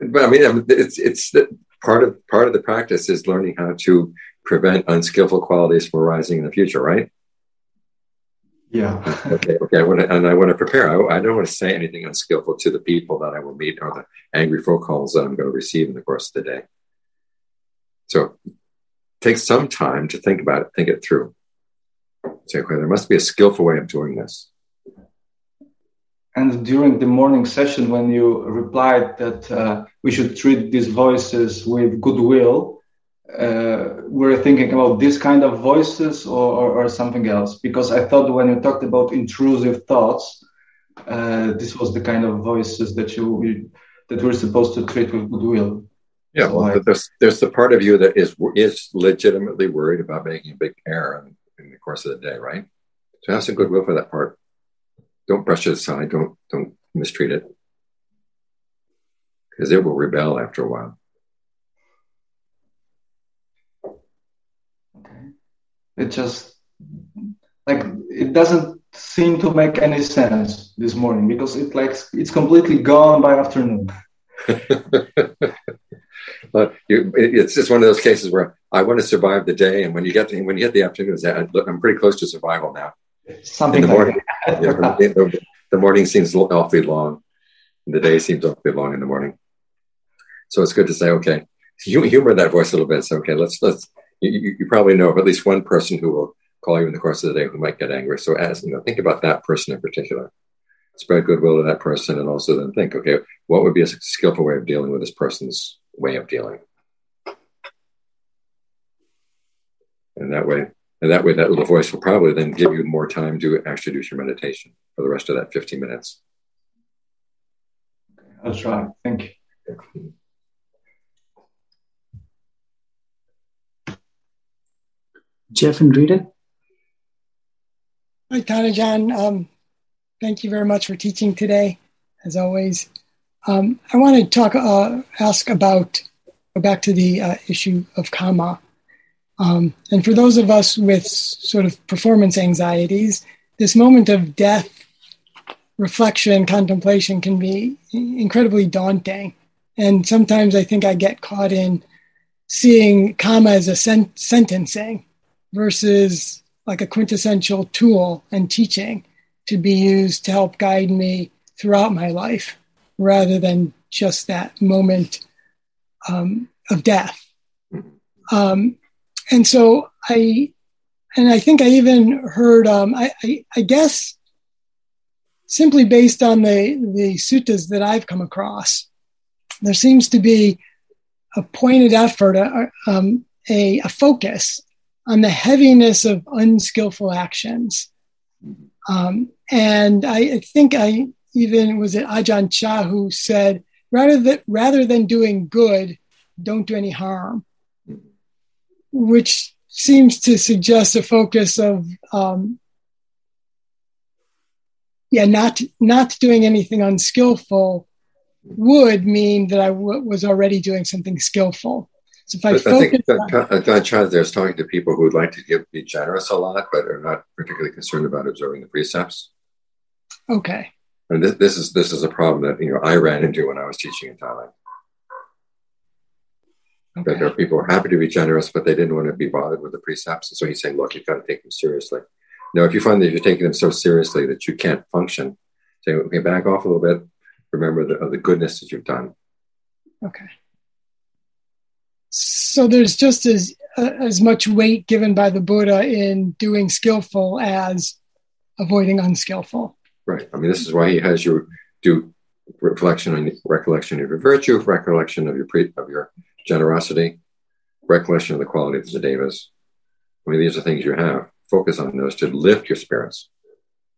but I mean, it's, it's the, part of, part of the practice is learning how to prevent unskillful qualities from arising in the future, right? Yeah. okay. Okay. I want to, and I want to prepare. I, I, don't want to say anything unskillful to the people that I will meet or the angry phone calls that I'm going to receive in the course of the day. So take some time to think about it, think it through. Say, okay, there must be a skillful way of doing this. And during the morning session, when you replied that uh, we should treat these voices with goodwill, uh, we're thinking about this kind of voices or, or, or, something else because i thought when you talked about intrusive thoughts uh, this was the kind of voices that you that we're supposed to treat with goodwill. Yeah, so well, there's there's the part of you that is is legitimately worried about making a big error in, in the course of the day, right? So have some goodwill for that part. Don't brush it aside. Don't don't mistreat it because it will rebel after a while. It just like it doesn't seem to make any sense this morning because it like it's completely gone by afternoon. but you, it's just one of those cases where I want to survive the day, and when you get to, when you get the afternoon, uh, I'm pretty close to survival now. Something in the morning, yeah, the, the, morning seems awfully long. The day seems awfully long in the morning. So it's good to say, okay, humor that voice a little bit. Say, okay, let's let's. You, you probably know of at least one person who will call you in the course of the day who might get angry. So as you know, think about that person in particular. Spread goodwill to that person, and also then think, okay, what would be a skillful way of dealing with this person's way of dealing? And that way, and that way, that little voice will probably then give you more time to actually do your meditation for the rest of that 15 minutes. That's right. Thank you. Jeff and Rita? Hi, Than Ajaan. Um, thank you very much for teaching today, as always. Um, I want to talk, uh, ask about, go back to the uh, issue of kamma. Um, and for those of us with sort of performance anxieties, this moment of death, reflection, contemplation can be incredibly daunting. And sometimes I think I get caught in seeing kamma as a sen- sentencing versus like a quintessential tool and teaching to be used to help guide me throughout my life rather than just that moment um, of death. Um, and so I, and I think I even heard, um, I, I, I, guess, simply based on the, the suttas that I've come across, there seems to be a pointed effort, a, um, a, a focus on the heaviness of unskillful actions. Um, and I, I, think I even was it Ajahn Chah who said, rather than rather than doing good, don't do any harm, which seems to suggest a focus of um, yeah, not not doing anything unskillful would mean that I w- was already doing something skillful. So if I, I think Ajahn uh, Chah there is talking to people who would like to give, be generous a lot, but are not particularly concerned about observing the precepts. Okay. And this, this is this is a problem that you know I ran into when I was teaching in Thailand. Okay. That there are people who are happy to be generous, but they didn't want to be bothered with the precepts. And so he's saying, look, you've got to take them seriously. Now, if you find that you're taking them so seriously that you can't function, say, okay, back off a little bit. Remember the, the goodness that you've done. Okay so there's just as uh, as much weight given by the Buddha in doing skillful as avoiding unskillful. Right. I mean, this is why he has you do reflection on recollection of your virtue, recollection of your pre, of your generosity, recollection of the quality of the devas. I mean, these are things you have. Focus on those to lift your spirits.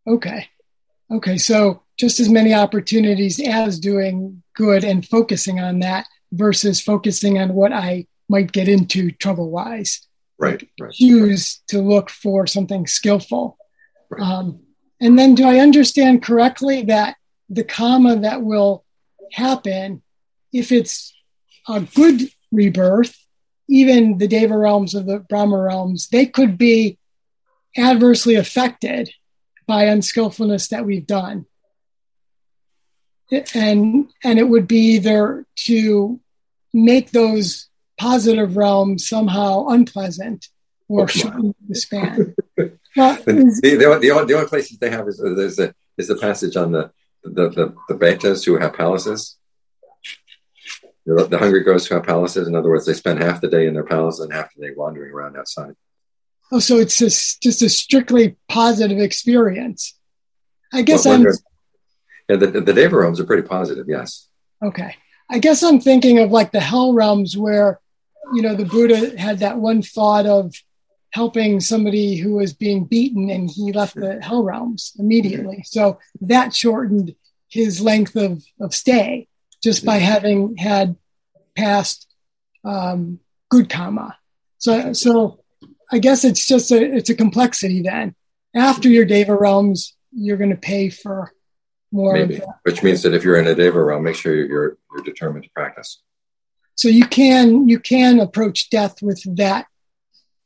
Okay. Okay. So just as many opportunities as doing good and focusing on that versus focusing on what I might get into trouble wise. Right, right. Choose to look for something skillful. Right. Um, and then, do I understand correctly that the kamma that will happen, if it's a good rebirth, even the Deva realms of the Brahma realms, they could be adversely affected by unskillfulness that we've done. And and it would be either to make those positive realms somehow unpleasant or shorten the span. well, the, the, the, only, the only places they have is, is, the, is the passage on the, the, the, the petas who have palaces. The, the hungry ghosts who have palaces. In other words, they spend half the day in their palace and half the day wandering around outside. Oh, so it's just, just a strictly positive experience. I guess well, I'm. Yeah, the, the Deva realms are pretty positive, yes. Okay. I guess I'm thinking of like the hell realms where, you know, the Buddha had that one thought of helping somebody who was being beaten and he left the hell realms immediately. So that shortened his length of, of stay just by having had past um, good karma. So, so I guess it's just a, it's a complexity then. After your Deva realms, you're going to pay for more. Maybe, which means that if you're in a Deva realm, make sure you're, you're determined to practice. So you can, you can approach death with that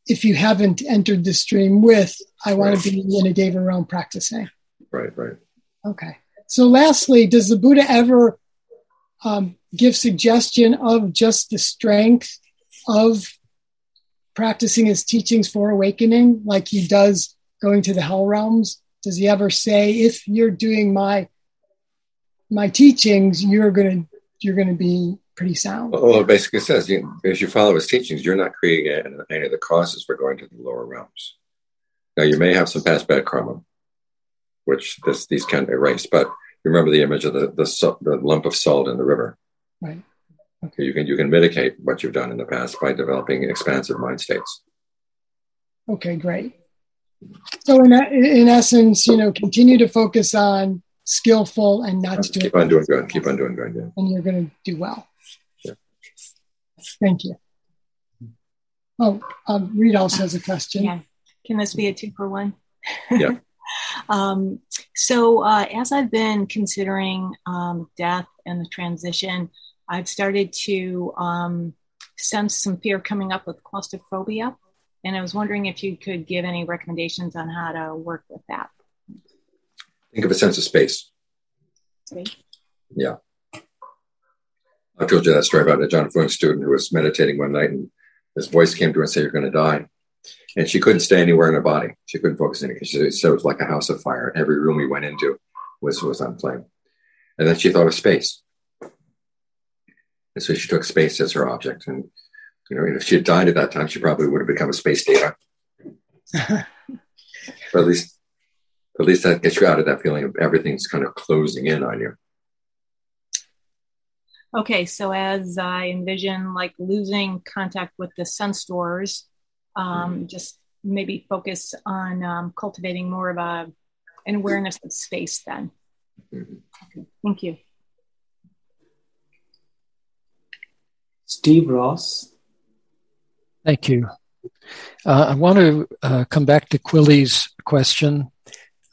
if you haven't entered the stream with, I want right. to be in a Deva realm practicing. Right, right. Okay. So, lastly, does the Buddha ever um, give suggestion of just the strength of practicing his teachings for awakening, like he does going to the hell realms? Does he ever say, if you're doing my my teachings, you're gonna you're gonna be pretty sound. Well, it basically says, you, as you follow his teachings, you're not creating any of the causes for going to the lower realms. Now, you may have some past bad karma, which this, these can erase, but remember the image of the, the, the lump of salt in the river. Right. Okay. You can you can mitigate what you've done in the past by developing expansive mind states. Okay, great. So in in essence, you know, continue to focus on skillful and not to keep doing on doing good. Keep on doing good. Yeah. And you're going to do well. Thank you. Oh, um, Reed also has a question. Yeah. Can this be a two for one? Yeah. um, so, uh, as I've been considering um, death and the transition, I've started to um, sense some fear coming up with claustrophobia. And I was wondering if you could give any recommendations on how to work with that. Think of a sense of space. Space? Yeah. I told you that story about a Ajaan Fuang student who was meditating one night and his voice came to her and said, You're going to die. And she couldn't stay anywhere in her body. She couldn't focus anything. She said it was like a house of fire. Every room we went into was, was on flame. And then she thought of space. And so she took space as her object. And, you know, if she had died at that time, she probably would have become a space deva. but at least, at least that gets you out of that feeling of everything's kind of closing in on you. Okay, so as I envision like losing contact with the sense doors, um, mm-hmm. just maybe focus on um, cultivating more of a an awareness of space. Then, mm-hmm. okay, thank you, Steve Ross. Thank you. Uh, I want to uh, come back to Quilly's question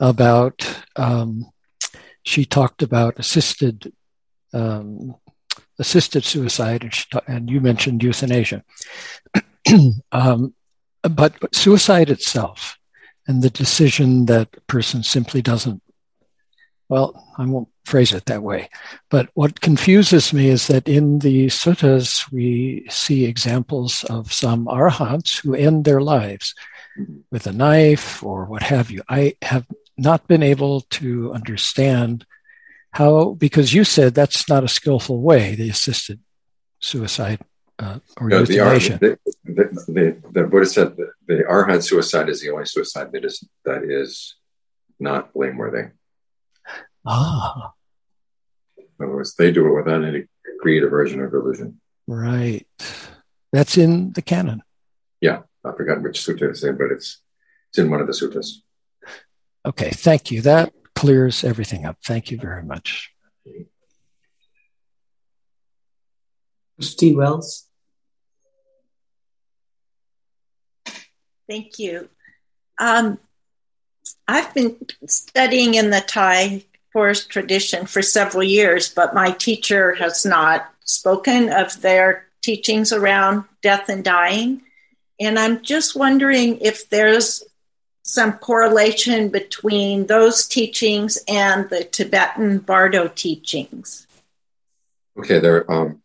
about. Um, she talked about assisted um, assisted suicide, and, ta- and you mentioned euthanasia. um, but, but suicide itself and the decision that a person simply doesn't, well, I won't phrase it that way. But what confuses me is that in the suttas, we see examples of some arahants who end their lives with a knife or what have you. I have not been able to understand how, because you said that's not a skillful way, the assisted suicide uh, or no, euthanasia. The, the, the, the, Buddha said the arhat suicide is the only suicide that is, that is not blameworthy. Ah. In other words, they do it without any greed, version or delusion. Right. That's in the canon. Yeah, I forgot which sutta it's in, but it's it's in one of the suttas. Okay, thank you. That clears everything up. Thank you very much. Steve Wells. Thank you. Um, I've been studying in the Thai tradition for several years, but my teacher has not spoken of their teachings around death and dying. And I'm just wondering if there's some correlation between those teachings and the Tibetan Bardo teachings. Okay, there. Um,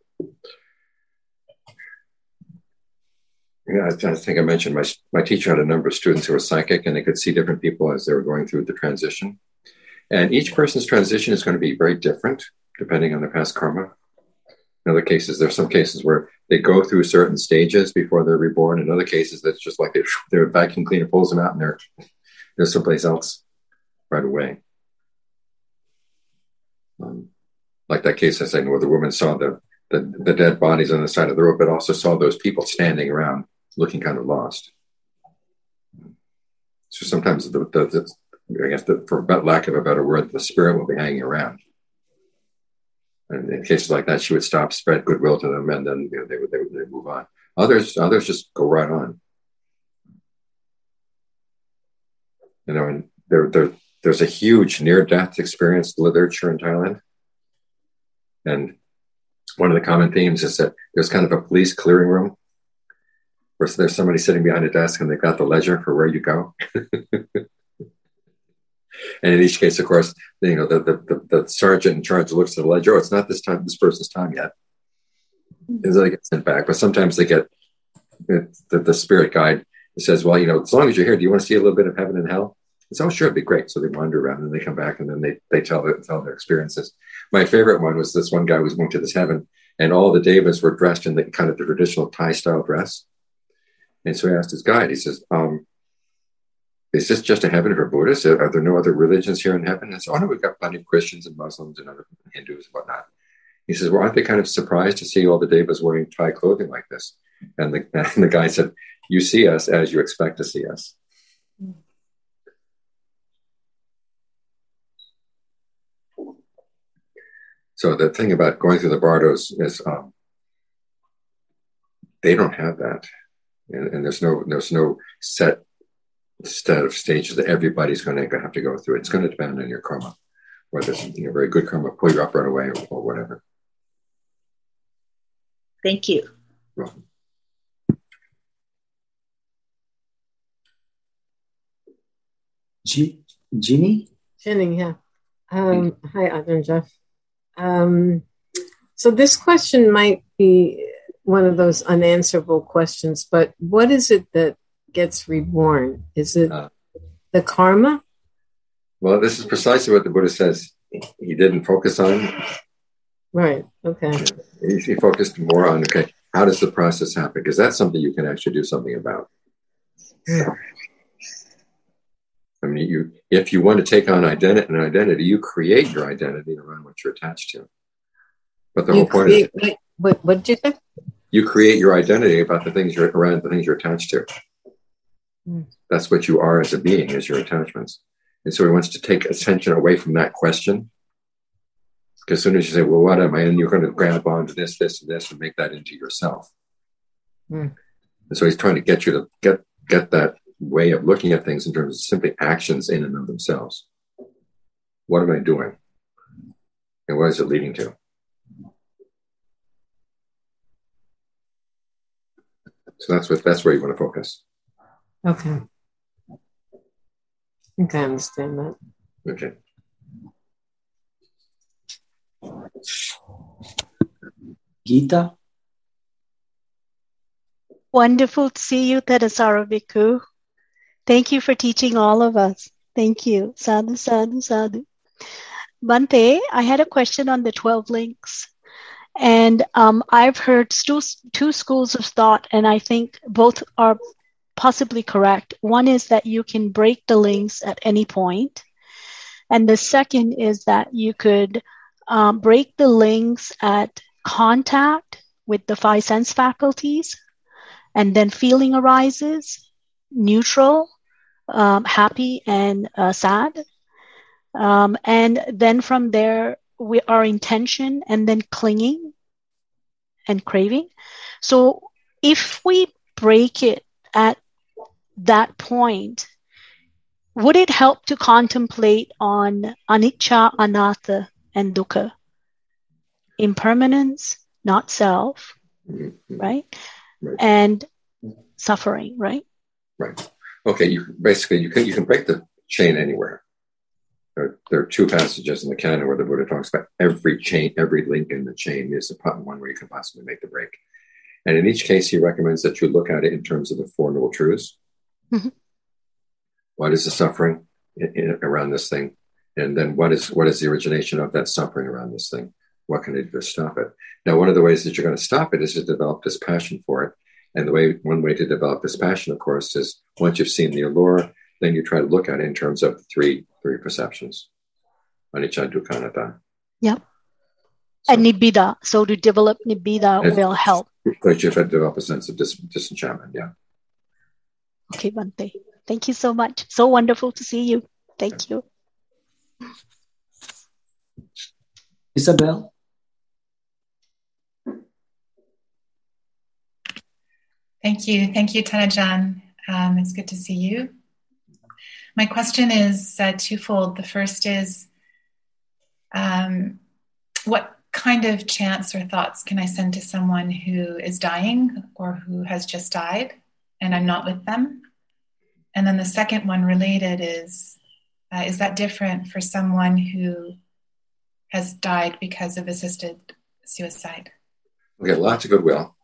yeah, I, I, think I mentioned my my teacher had a number of students who were psychic, and they could see different people as they were going through the transition. And each person's transition is going to be very different depending on their past karma. In other cases, there are some cases where they go through certain stages before they're reborn. In other cases, that's just like their vacuum cleaner pulls them out and they're they're someplace else right away. Um, like that case I said, where the woman saw the, the the dead bodies on the side of the road, but also saw those people standing around looking kind of lost. So sometimes the, the I guess the, for lack of a better word, the spirit will be hanging around. And in cases like that, she would stop, spread goodwill to them, and then you know, they would they would they move on. Others others just go right on. You know, and there, there there's a huge near death experience literature in Thailand, and one of the common themes is that there's kind of a police clearing room where there's somebody sitting behind a desk and they've got the ledger for where you go. And in each case, of course, you know, the, the, the, the, sergeant in charge looks at the ledger. Oh, it's not this time, this person's time yet. And so they get sent back. But sometimes they get the, the spirit guide says, well, you know, as long as you're here, do you want to see a little bit of heaven and hell? It's oh, sure, it'd be great. So they wander around and they come back and then they, they tell, tell their experiences. My favorite one was this one guy was going to this heaven and all the devas were dressed in the kind of the traditional Thai style dress. And so he asked his guide, he says, um, is this just a heaven for Buddhists? Are there no other religions here in heaven? And so, oh no, we've got plenty of Christians and Muslims and other Hindus and whatnot. He says, well, aren't they kind of surprised to see all the devas wearing Thai clothing like this? And the, and the guy said, you see us as you expect to see us. So the thing about going through the bardos is um, they don't have that, and, and, there's no there's no set set of stages that everybody's going to have to go through. It's going to depend on your karma, whether it's you know, very good karma, pull you up right away, or, or whatever. Thank you. Welcome. G- Ginny? Jenny, yeah. Um, hi, Ajaan Jeff. Um, so this question might be one of those unanswerable questions, but what is it that gets reborn? Is it uh, the karma? Well, this is precisely what the Buddha says he didn't focus on. Right. Okay. He, he focused more on okay, how does the process happen? Because that's something you can actually do something about. I mean, you if you want to take on identity, an identity, you create your identity around what you're attached to. But the you whole point create, is, what, what did you say? You create your identity about the things you're around the things you're attached to. That's what you are as a being, is your attachments. And so he wants to take attention away from that question. Because as soon as you say, well, what am I? And you're going to grab onto this, this, and this and make that into yourself. Mm. And so he's trying to get you to get get that way of looking at things in terms of simply actions in and of themselves. What am I doing? And what is it leading to? So that's what that's where you want to focus. Okay. I think I understand that. Okay. Gita? Wonderful to see you, Thanissaro Bhikkhu. Thank you for teaching all of us. Thank you. Sadhu, sadhu, sadhu. Bhante, I had a question on the 12 links. And um, I've heard two, two schools of thought, and I think both are possibly correct. One is that you can break the links at any point. And the second is that you could um, break the links at contact with the five sense faculties, and then feeling arises, neutral, um, happy, and uh, sad. Um, and then from there, we our intention, and then clinging and craving. So if we break it at that point, would it help to contemplate on anicca, anatta, and dukkha? Impermanence, not self, mm-hmm. right? right? And suffering, right? Right. Okay. You basically you can you can break the chain anywhere. There, there are two passages in the canon where the Buddha talks about every chain, every link in the chain is the one where you can possibly make the break. And in each case, he recommends that you look at it in terms of the Four Noble Truths. Mm-hmm. What is the suffering in, in, around this thing? And then what is what is the origination of that suffering around this thing? What can I do to stop it? Now, one of the ways that you're going to stop it is to develop dispassion for it. And the way one way to develop dispassion, of course, is once you've seen the allure, then you try to look at it in terms of three three perceptions. Anicca, dukkha, anatta. Yep. So, and nibbida. So to develop nibbida will help. Because you have to develop a sense of dis- disenchantment. Yeah. Okay, Bhante. Thank you so much. So wonderful to see you. Thank you. Isabel? Thank you. Thank you, Than Ajaan. Um, it's good to see you. My question is uh, twofold. The first is um, what kind of chants or thoughts can I send to someone who is dying or who has just died and I'm not with them? And then the second one related is uh, is that different for someone who has died because of assisted suicide? Okay, lots of goodwill.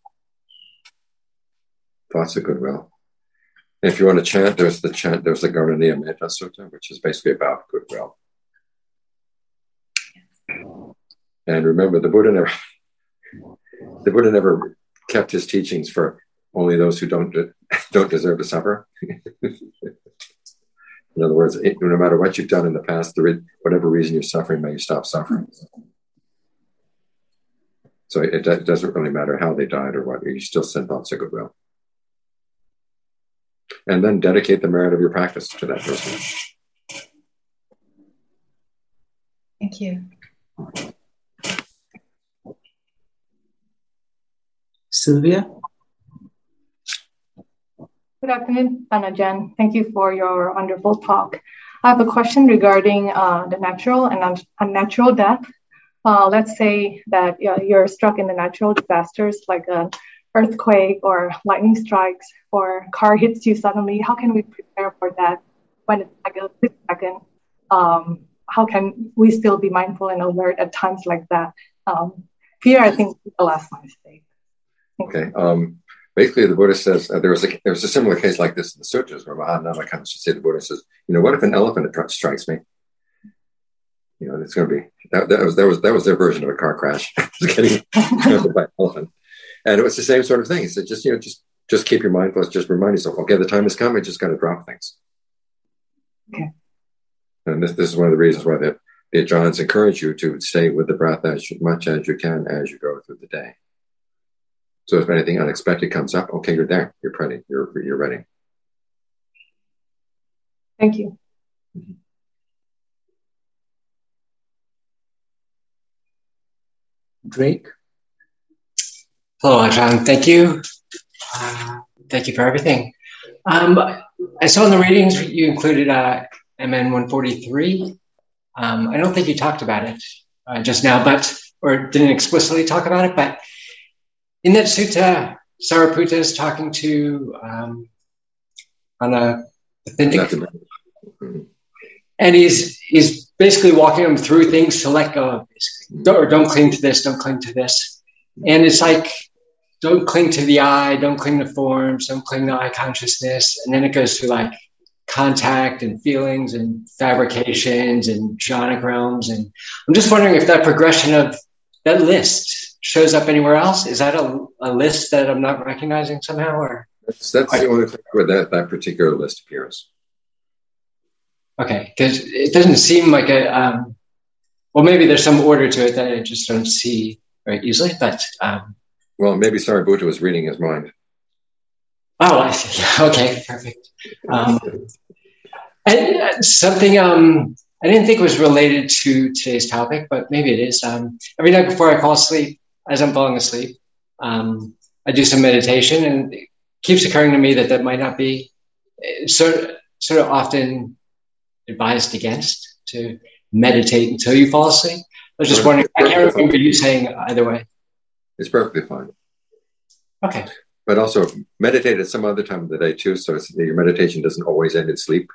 Thoughts of goodwill. If you want to chant, there's the chant, there's the Karaniya Metta Sutta, which is basically about goodwill. And remember, the Buddha never, the Buddha never kept his teachings for only those who don't don't deserve to suffer. in other words, it, no matter what you've done in the past, the, whatever reason you're suffering, may you stop suffering. So it, it, doesn't really matter how they died or what; you still send thoughts of goodwill, and then dedicate the merit of your practice to that person. Thank you. Sylvia? Good afternoon, Jan. Thank you for your wonderful talk. I have a question regarding uh, the natural and unnatural death. Uh, let's say that you're struck in the natural disasters like an earthquake or lightning strikes or car hits you suddenly. How can we prepare for that when it's like a split second? Um, how can we still be mindful and alert at times like that? Um, fear, I think, is the last mistake. Okay. Um, basically, the Buddha says uh, there was a there was a similar case like this in the sutras where Mahanama comes to say the Buddha says, you know, what if an elephant strikes me? You know, it's going to be that, that was that was that was their version of a car crash, getting by an elephant, and it was the same sort of thing. He said, just you know, just just keep your mind closed. Just remind yourself, okay, the time has come. I just got to drop things. Okay. And this, this is one of the reasons why the, the Ajaans encourage you to stay with the breath as much as you can as you go through the day. So if anything unexpected comes up, okay, you're there. You're ready. You're you're ready. Thank you. Drake. Hello, Ajaan. Thank you. Uh, thank you for everything. Um, I saw in the readings you included uh, MN 143. Um, I don't think you talked about it uh, just now, but or didn't explicitly talk about it, but in that sutta, Sariputta is talking to um, on a authentic, and he's he's basically walking them through things to let go of, basically. Don't, or don't cling to this, don't cling to this, and it's like don't cling to the I, don't cling to forms, don't cling to eye consciousness, and then it goes through like contact and feelings and fabrications and jhanic realms, and I'm just wondering if that progression of that list shows up anywhere else? Is that a, a list that I'm not recognizing somehow? Or that's, that's the only thing where that, that particular list appears. Okay, because it doesn't seem like a. Um, well, maybe there's some order to it that I just don't see very easily. But um, well, maybe Sariputta was reading his mind. Oh, I see. Okay, perfect. Um, and uh, something um, I didn't think was related to today's topic, but maybe it is. Um, every night before I fall asleep, as I'm falling asleep. Um, I do some meditation, and it keeps occurring to me that that might not be uh, sort sort of often advised against to meditate until you fall asleep. I was just wondering. I can't remember you saying either way. It's perfectly fine. Okay. But also meditate at some other time of the day too, so your meditation doesn't always end in sleep.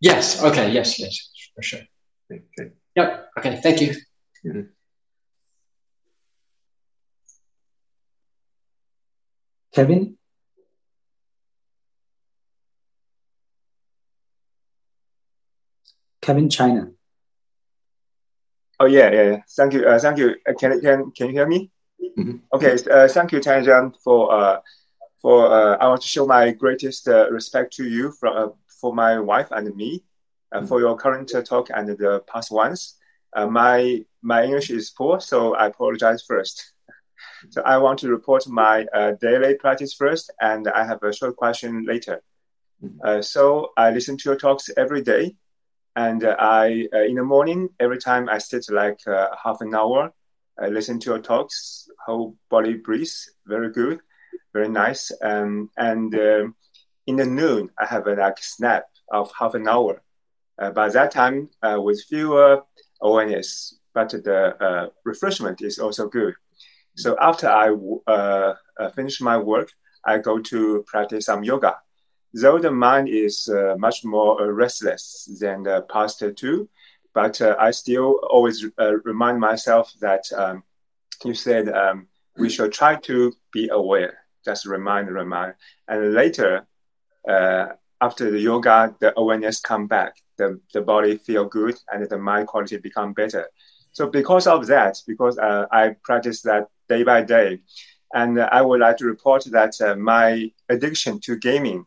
Yes. Okay. Yes. Yes. For sure. Okay. Yep. Okay. Thank you. Mm-hmm. Kevin? Kevin China. Oh yeah, yeah. yeah. Thank you. Uh, thank you. Uh, can can can you hear me? Mm-hmm. Okay. Uh, thank you, Than Ajaan, for uh, for uh, I want to show my greatest uh, respect to you from uh, for my wife and me, uh, for your current uh, talk and the past ones. Uh, my my English is poor, so I apologize first. So I want to report my uh, daily practice first, and I have a short question later. Uh, so I listen to your talks every day, and I uh, in the morning every time I sit like uh, half an hour, I listen to your talks. Whole body breathes, very good, very nice. Um, and um, in the noon I have a like snap of half an hour. Uh, by that time, with fewer awareness, but the refreshment is also good. So after I uh, uh, finish my work, I go to practice some yoga. Though the mind is uh, much more uh, restless than the past two, but uh, I still always uh, remind myself that um, you said um, we should try to be aware. Just remind, remind, and later, after the yoga, the awareness come back. The, the body feel good and the mind quality become better. So because of that, because uh, I practice that day by day, and I would like to report that uh, my addiction to gaming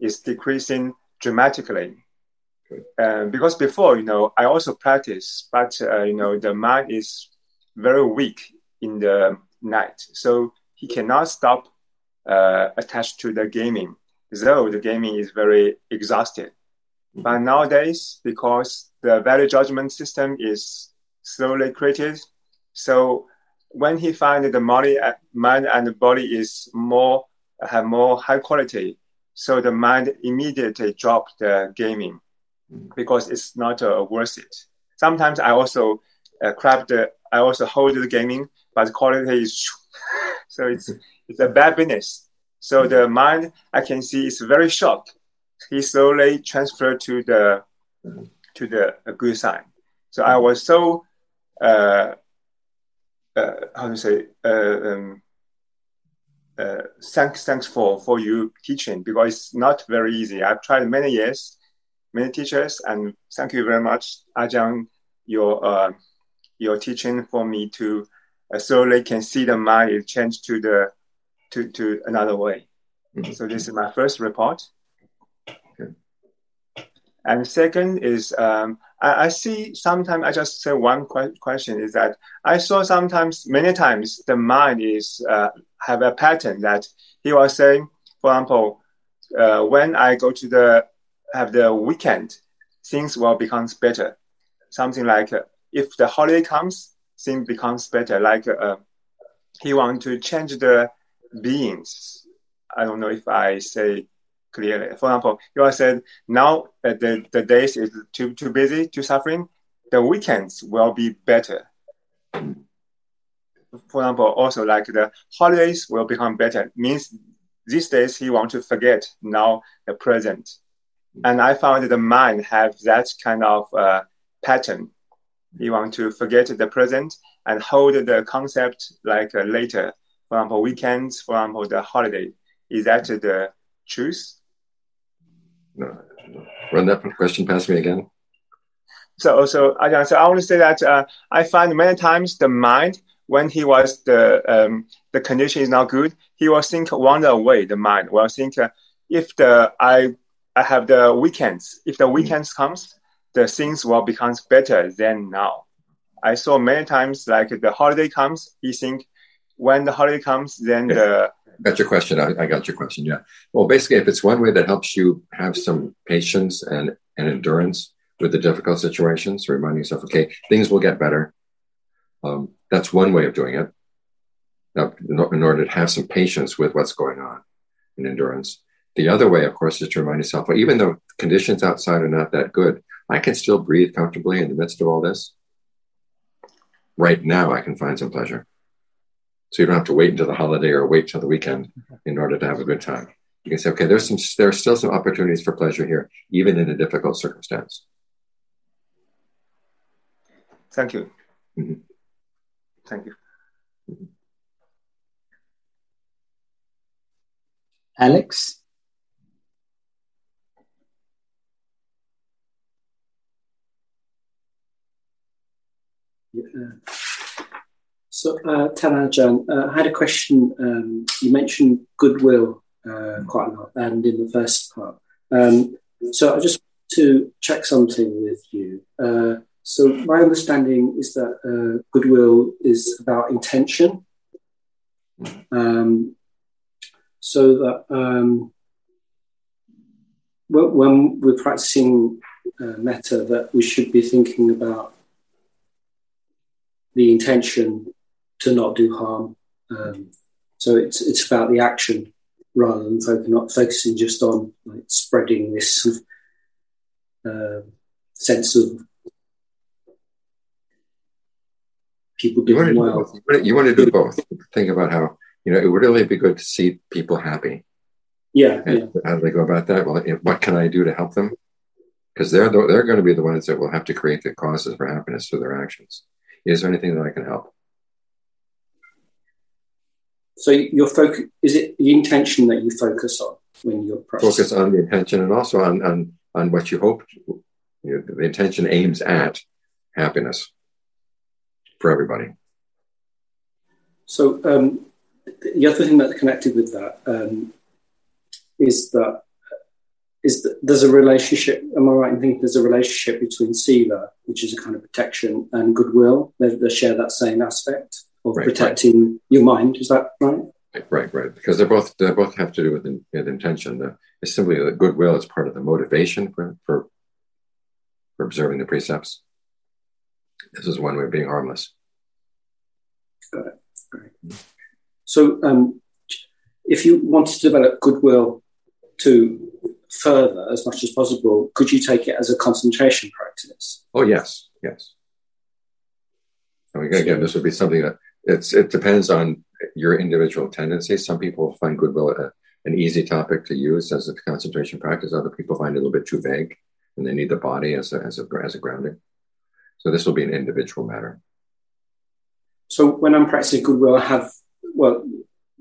is decreasing dramatically. Uh, because before, you know, I also practice, but uh, you know, the mind is very weak in the night, so he cannot stop uh, attached to the gaming, though the gaming is very exhausted. But nowadays, because the value judgment system is slowly created. So when he find the mind and body is more have more high quality, so the mind immediately drop the gaming because it's not uh, worth it. Sometimes I also uh, crap the I also hold the gaming, but the quality is so it's it's a bad business. So the mind I can see is very short. He slowly transferred to the to the good side. So I was so uh, uh, how to say uh, um, uh, thanks thanks for for you teaching because it's not very easy. I've tried many years, many teachers, and thank you very much, Ajaan, your uh, your teaching for me to slowly can see the mind change to the to to another way. Mm-hmm. So this is my first report. Okay. And second is um, I, I see sometimes I just say one que- question is that I saw sometimes many times the mind is uh, have a pattern that he was saying, for example, uh, when I go to the have the weekend, things will becomes better. Something like uh, if the holiday comes, things becomes better. Like uh, he want to change the beings. I don't know if I say clearly. For example, you are said now the, the days is too, too busy, too suffering, the weekends will be better. For example, also like the holidays will become better. Means these days he want to forget now the present. And I found the mind have that kind of uh, pattern. He want to forget the present and hold the concept like uh, later. For example, weekends, for example, the holiday. Is that the truth? Run that question past me again. So, so I, so I want to say that uh, I find many times the mind, when he was the um, the condition is not good, he will think wander away. The mind will think uh, if the I I have the weekends, if the weekends comes, the things will become better than now. I saw many times like the holiday comes, he think when the holiday comes, then the got your question. I, I, got your question. Yeah. Well, basically, if it's one way that helps you have some patience and, and endurance with the difficult situations, reminding yourself, okay, things will get better. Um, that's one way of doing it. Now, in order to have some patience with what's going on and endurance. The other way, of course, is to remind yourself, well, even though conditions outside are not that good, I can still breathe comfortably in the midst of all this. Right now, I can find some pleasure. So you don't have to wait until the holiday or wait till the weekend in order to have a good time. You can say, okay, there's some, there are still some opportunities for pleasure here, even in a difficult circumstance. Thank you. Mm-hmm. Thank you. Mm-hmm. Alex? Yeah. So, uh, Than Ajaan, uh, I had a question. Um, you mentioned goodwill uh, quite a lot, and in the first part. Um, so, I just want to check something with you. Uh, so, my understanding is that uh, goodwill is about intention. Um, so that um, when we're practicing uh, metta, that we should be thinking about the intention to not do harm. Um, so it's it's about the action rather than focusing, not focusing just on like, spreading this uh, sense of people doing you well. Do you want to do both. Think about how you know it would really be good to see people happy. Yeah, and yeah. How do they go about that? Well, what can I do to help them? Because they're the, they're going to be the ones that will have to create the causes for happiness through their actions. Is there anything that I can help? So your focus is it the intention that you focus on when you're practicing? Focus on the intention and also on on on what you hope. You know, the intention aims at happiness for everybody. So um, the other thing that's connected with that um, is that is that there's a relationship. Am I right in thinking there's a relationship between sila, which is a kind of protection, and goodwill? They, they share that same aspect of Right, protecting right. your mind. Is that right? Right, right. Because they both they both have to do with, in, with intention. The, it's simply that goodwill is part of the motivation for, for for observing the precepts. This is one way of being harmless. Got it. Right. So, um, if you want to develop goodwill to further as much as possible, could you take it as a concentration practice? Oh yes, yes. I mean, again, this would be something that it's it depends on your individual tendencies. Some people find goodwill a, an easy topic to use as a concentration practice. Other people find it a little bit too vague, and they need the body as a as a as a grounding. So this will be an individual matter. So when I'm practicing goodwill, I have well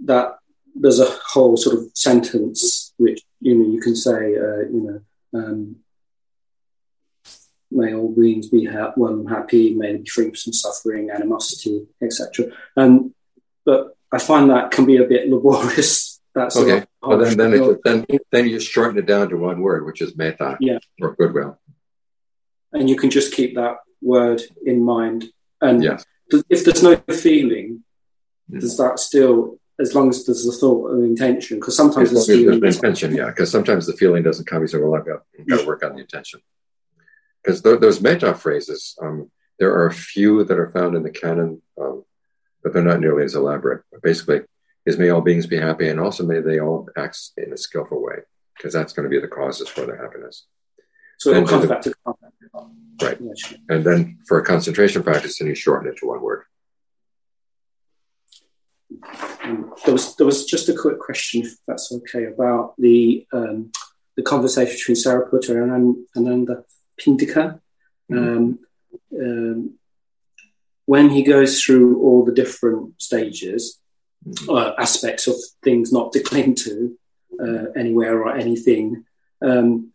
that there's a whole sort of sentence which you know you can say uh, you know um, may all beings be ha- well and happy, may they be free from suffering, animosity, etc. Um, but I find that can be a bit laborious. That's Okay. Well, then then it, then then you shorten it down to one word, which is metta Yeah. or goodwill. and you can just keep that word in mind. And Yes. th- if there's no feeling, does that still, as long as there's a thought and intention? Because sometimes there's feeling. there's intention, yeah, because sometimes the feeling doesn't come. You say, "Well, I've got, I've got to work on the intention." Because th- those metta phrases, um, there are a few that are found in the canon, um, but they're not nearly as elaborate. But basically, is may all beings be happy, and also may they all act in a skillful way, because that's going to be the causes for their happiness. So it comes back to Right. And then for a concentration practice, then you shorten it to one word. Um, there was there was just a quick question, if that's okay, about the um, the conversation between Sariputta and An- Ananda Pindika. Um, um, when he goes through all the different stages, uh, aspects of things not to cling to uh, anywhere or anything, um,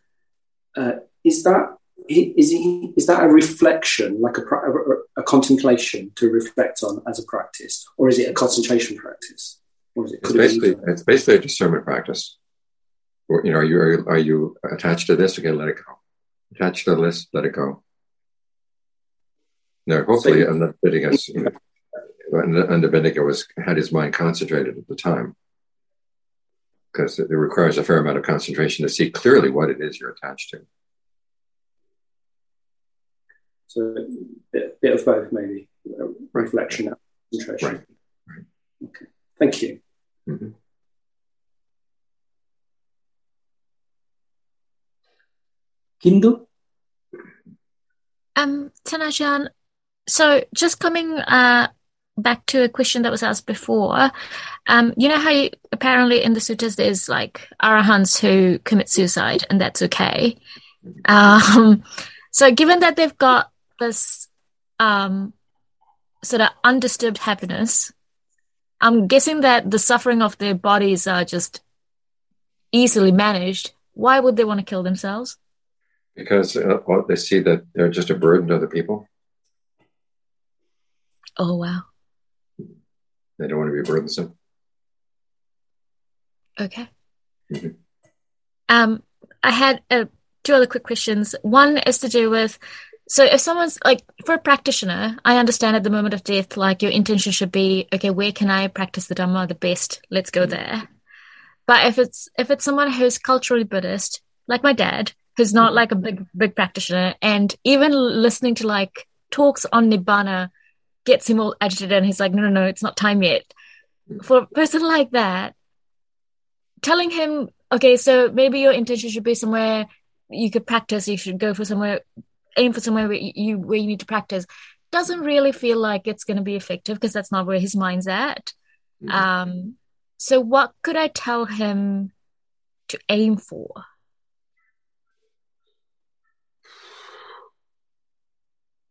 uh, is that is he is that a reflection, like a, a, a contemplation to reflect on as a practice, or is it a concentration practice? Or is it, It's could it basically it's basically a discernment practice. Or, you know, are you are, you- are you attached to this? Okay, let it go. Attached the list, let it go. Now, hopefully, So- Anathapindika, you know, and the- Anathapindika was had his mind concentrated at the time, because it requires a fair amount of concentration to see clearly what it is you're attached to. So a bit, bit of both, maybe a reflection and concentration. Okay, thank you. Mm-hmm. Kindu? Um, Than Ajaan, so just coming uh, back to a question that was asked before, um, you know how you, apparently in the suttas there's like arahants who commit suicide and that's okay. Um, so given that they've got this um, sort of undisturbed happiness, I'm guessing that the suffering of their bodies are just easily managed. Why would they want to kill themselves? Because uh, they see that they're just a burden to other people. Oh wow. They don't want to be burdensome. Okay. Um, I had uh, two other quick questions. One is to do with so if someone's like for a practitioner, I understand at the moment of death, like your intention should be, okay, where can I practice the Dhamma the best? Let's go there. But if it's if it's someone who's culturally Buddhist, like my dad, who's not like a big big practitioner, and even listening to like talks on Nibbana gets him all agitated, and he's like, no, no, no, it's not time yet. For a person like that, telling him, okay, so maybe your intention should be somewhere you could practice. You should go for somewhere, aim for somewhere where you where you need to practice. Doesn't really feel like it's going to be effective because that's not where his mind's at. Mm-hmm. Um, so, what could I tell him to aim for?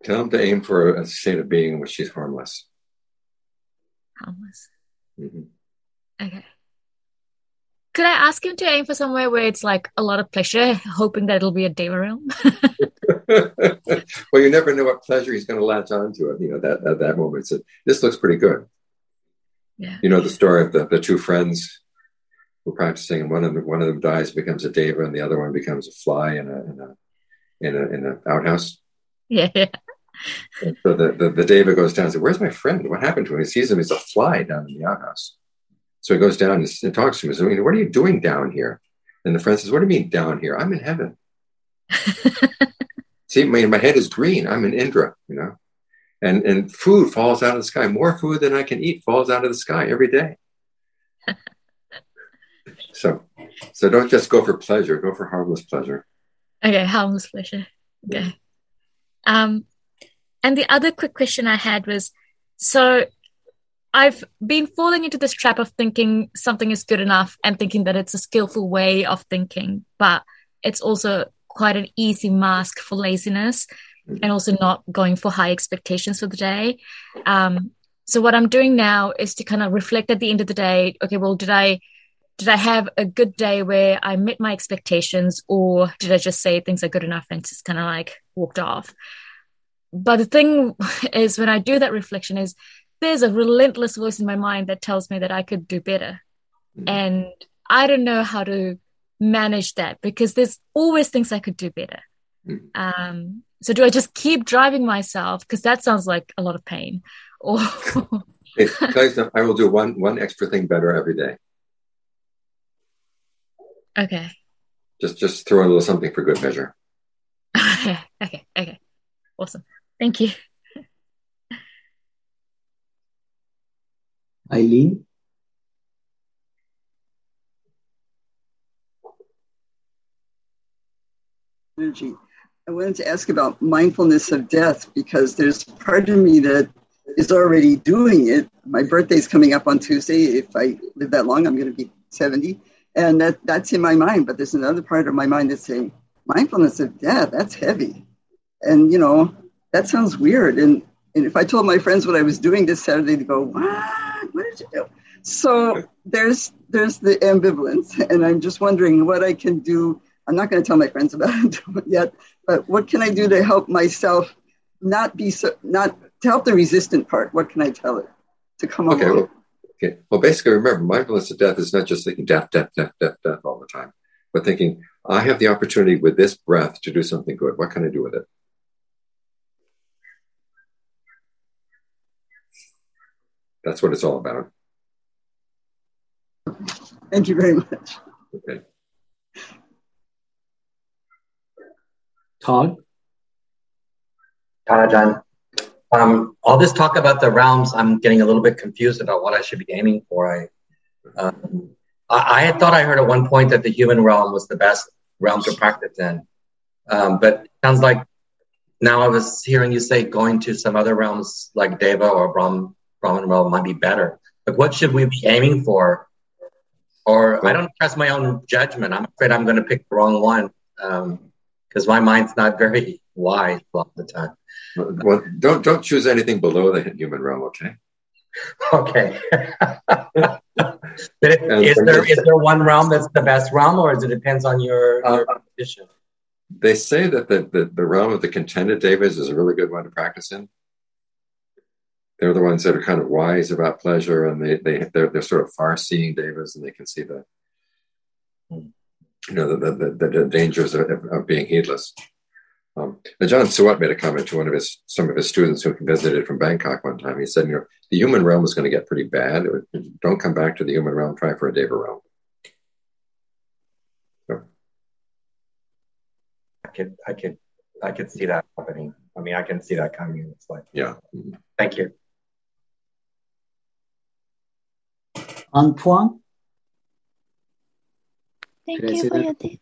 Tell him to aim for a state of being in which he's harmless. Harmless. Mm-hmm. Okay. Could I ask him to aim for somewhere where it's like a lot of pleasure, hoping that it'll be a deva realm? well, you never know what pleasure he's going to latch onto at you know that at that moment. So this looks pretty good. Yeah. You know the story of the, the two friends who are practicing, and one of them one of them dies, becomes a deva, and the other one becomes a fly in a in a in a in an outhouse. Yeah. yeah. So the, the, the deva goes down and says, Where's my friend? What happened to him? He sees him, he's a fly down in the outhouse. So he goes down and, and talks to him. He says, What are you doing down here? And the friend says, What do you mean down here? I'm in heaven. See, my, my head is green. I'm in Indra, you know and and food falls out of the sky. More food than I can eat falls out of the sky every day. so, so don't just go for pleasure. Go for harmless pleasure. Okay, harmless pleasure. Okay. Um, and the other quick question I had was, so I've been falling into this trap of thinking something is good enough and thinking that it's a skillful way of thinking, but it's also quite an easy mask for laziness and also not going for high expectations for the day. Um, so what I'm doing now is to kind of reflect at the end of the day. Okay, well, did I did I have a good day where I met my expectations, or did I just say things are good enough and just kind of like walked off? But the thing is, when I do that reflection, is there's a relentless voice in my mind that tells me that I could do better, mm-hmm. and I don't know how to manage that because there's always things I could do better. Mm-hmm. Um, so do I just keep driving myself? Because that sounds like a lot of pain. Or hey, I will do one one extra thing better every day. Okay. Just just throw a little something for good measure. okay, okay, okay. Awesome. Thank you. Eileen? Energy. I wanted to ask about mindfulness of death because there's part of me that is already doing it. My birthday's coming up on Tuesday. If I live that long, I'm going to be 70. And that, that's in my mind. But there's another part of my mind that's saying, mindfulness of death, that's heavy. And, you know, that sounds weird. And, and if I told my friends what I was doing this Saturday, they'd go, what? What did you do? So there's there's the ambivalence. And I'm just wondering what I can do I'm not going to tell my friends about it yet, but what can I do to help myself not be so, not to help the resistant part? What can I tell it to come okay, Well, okay. Well, basically, remember, mindfulness of death is not just thinking death, death, death, death, death all the time, but thinking, I have the opportunity with this breath to do something good. What can I do with it? That's what it's all about. Thank you very much. Okay. Todd? Than Ajaan. Um, all this talk about the realms, I'm getting a little bit confused about what I should be aiming for. I, um, I, I, had thought I heard at one point that the human realm was the best realm to practice in. Um, but sounds like now I was hearing you say going to some other realms like Deva or Brahm, Realm might be better. But what should we be aiming for? Or I don't trust my own judgment. I'm afraid I'm going to pick the wrong one. Um, because my mind's not very wise a lot of the time. Well, don't don't choose anything below the human realm, okay? Okay. but is there is there one realm that's the best realm, or is it depends on your, uh, your condition? They say that the, the, the realm of the contented devas is a really good one to practice in. They're the ones that are kind of wise about pleasure, and they they they're, they're sort of far-seeing devas, and they can see the you know, the, the, the, dangers of, of, being heedless. Um, Ajaan Suwat made a comment to one of his some of his students who visited from Bangkok one time. He said, "You know, the human realm is going to get pretty bad. Don't come back to the human realm. Try for a Deva realm." So. I could, I could, I could see that happening. I mean, I can see that coming. It's like, yeah. Thank you. Antoine. Thank Could you for your te-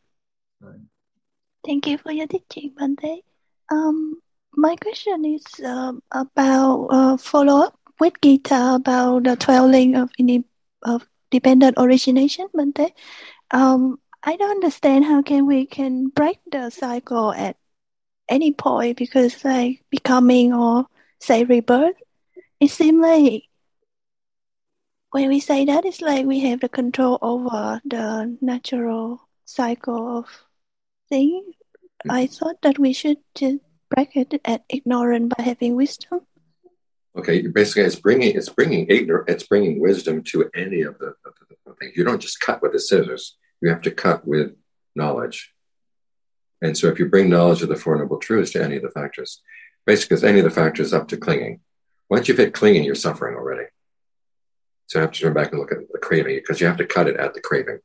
thank you for your teaching, Bhante. Um, my question is um, about uh, follow up with Gita about the twelve link of ini of dependent origination, Bhante. Um, I don't understand how can we can break the cycle at any point because like becoming or say rebirth, it seems like when we say that, it's like we have the control over the natural cycle of things. I mm-hmm. thought that we should just break it at ignorant by having wisdom. Okay, basically, it's bringing it's bringing ignor- it's bringing wisdom to any of the, of the things. You don't just cut with the scissors. You have to cut with knowledge. And so, if you bring knowledge of the Four Noble Truths to any of the factors, basically, it's any of the factors up to clinging. Once you've hit clinging, you're suffering already. So I have to turn back and look at the craving because you have to cut it at the craving.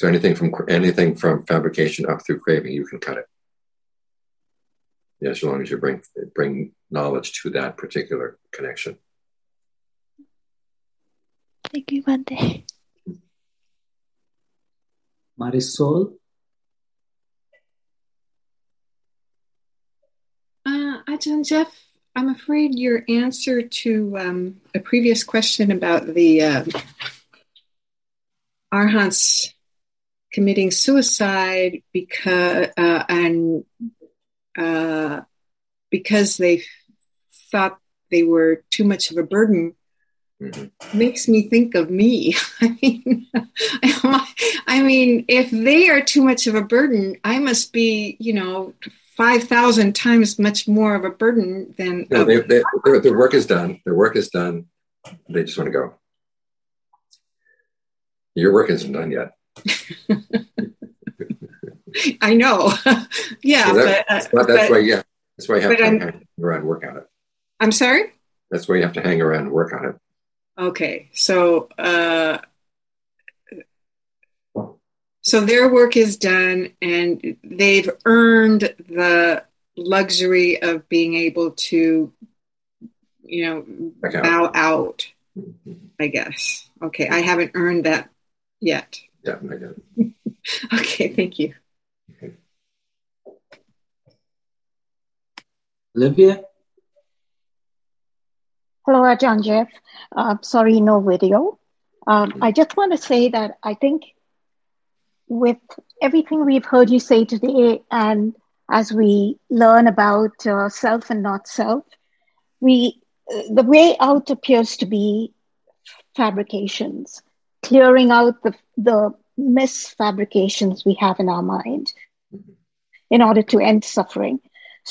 So anything from anything from fabrication up through craving, you can cut it. Yeah, as long as you bring bring knowledge to that particular connection. Thank you, Bhante. Marisol. Uh, Ajaan Jeff, I'm afraid your answer to um, a previous question about the uh, arahants committing suicide because uh, and uh, because they thought they were too much of a burden Mm-hmm. makes me think of me. I mean, I mean, if they are too much of a burden, I must be, you know, five thousand times much more of a burden than. No, they, they, their, their work is done. Their work is done. They just want to go. Your work isn't done yet. I know. yeah, So that- but, uh, that's, but- why. Yeah, that's why you have to I'm- hang around and work on it. I'm sorry. That's why you have to hang around and work on it. Okay, so uh, so their work is done, and they've earned the luxury of being able to, you know, Back out. bow out. I guess. Okay, I haven't earned that yet. Yeah, I get it. Okay, thank you. Olivia. Hello, Ajaan Jeff. Uh, sorry, no video. Um, I just want to say that I think with everything we've heard you say today, and as we learn about uh, self and not self, we the way out appears to be fabrications, clearing out the the misfabrications we have in our mind in order to end suffering.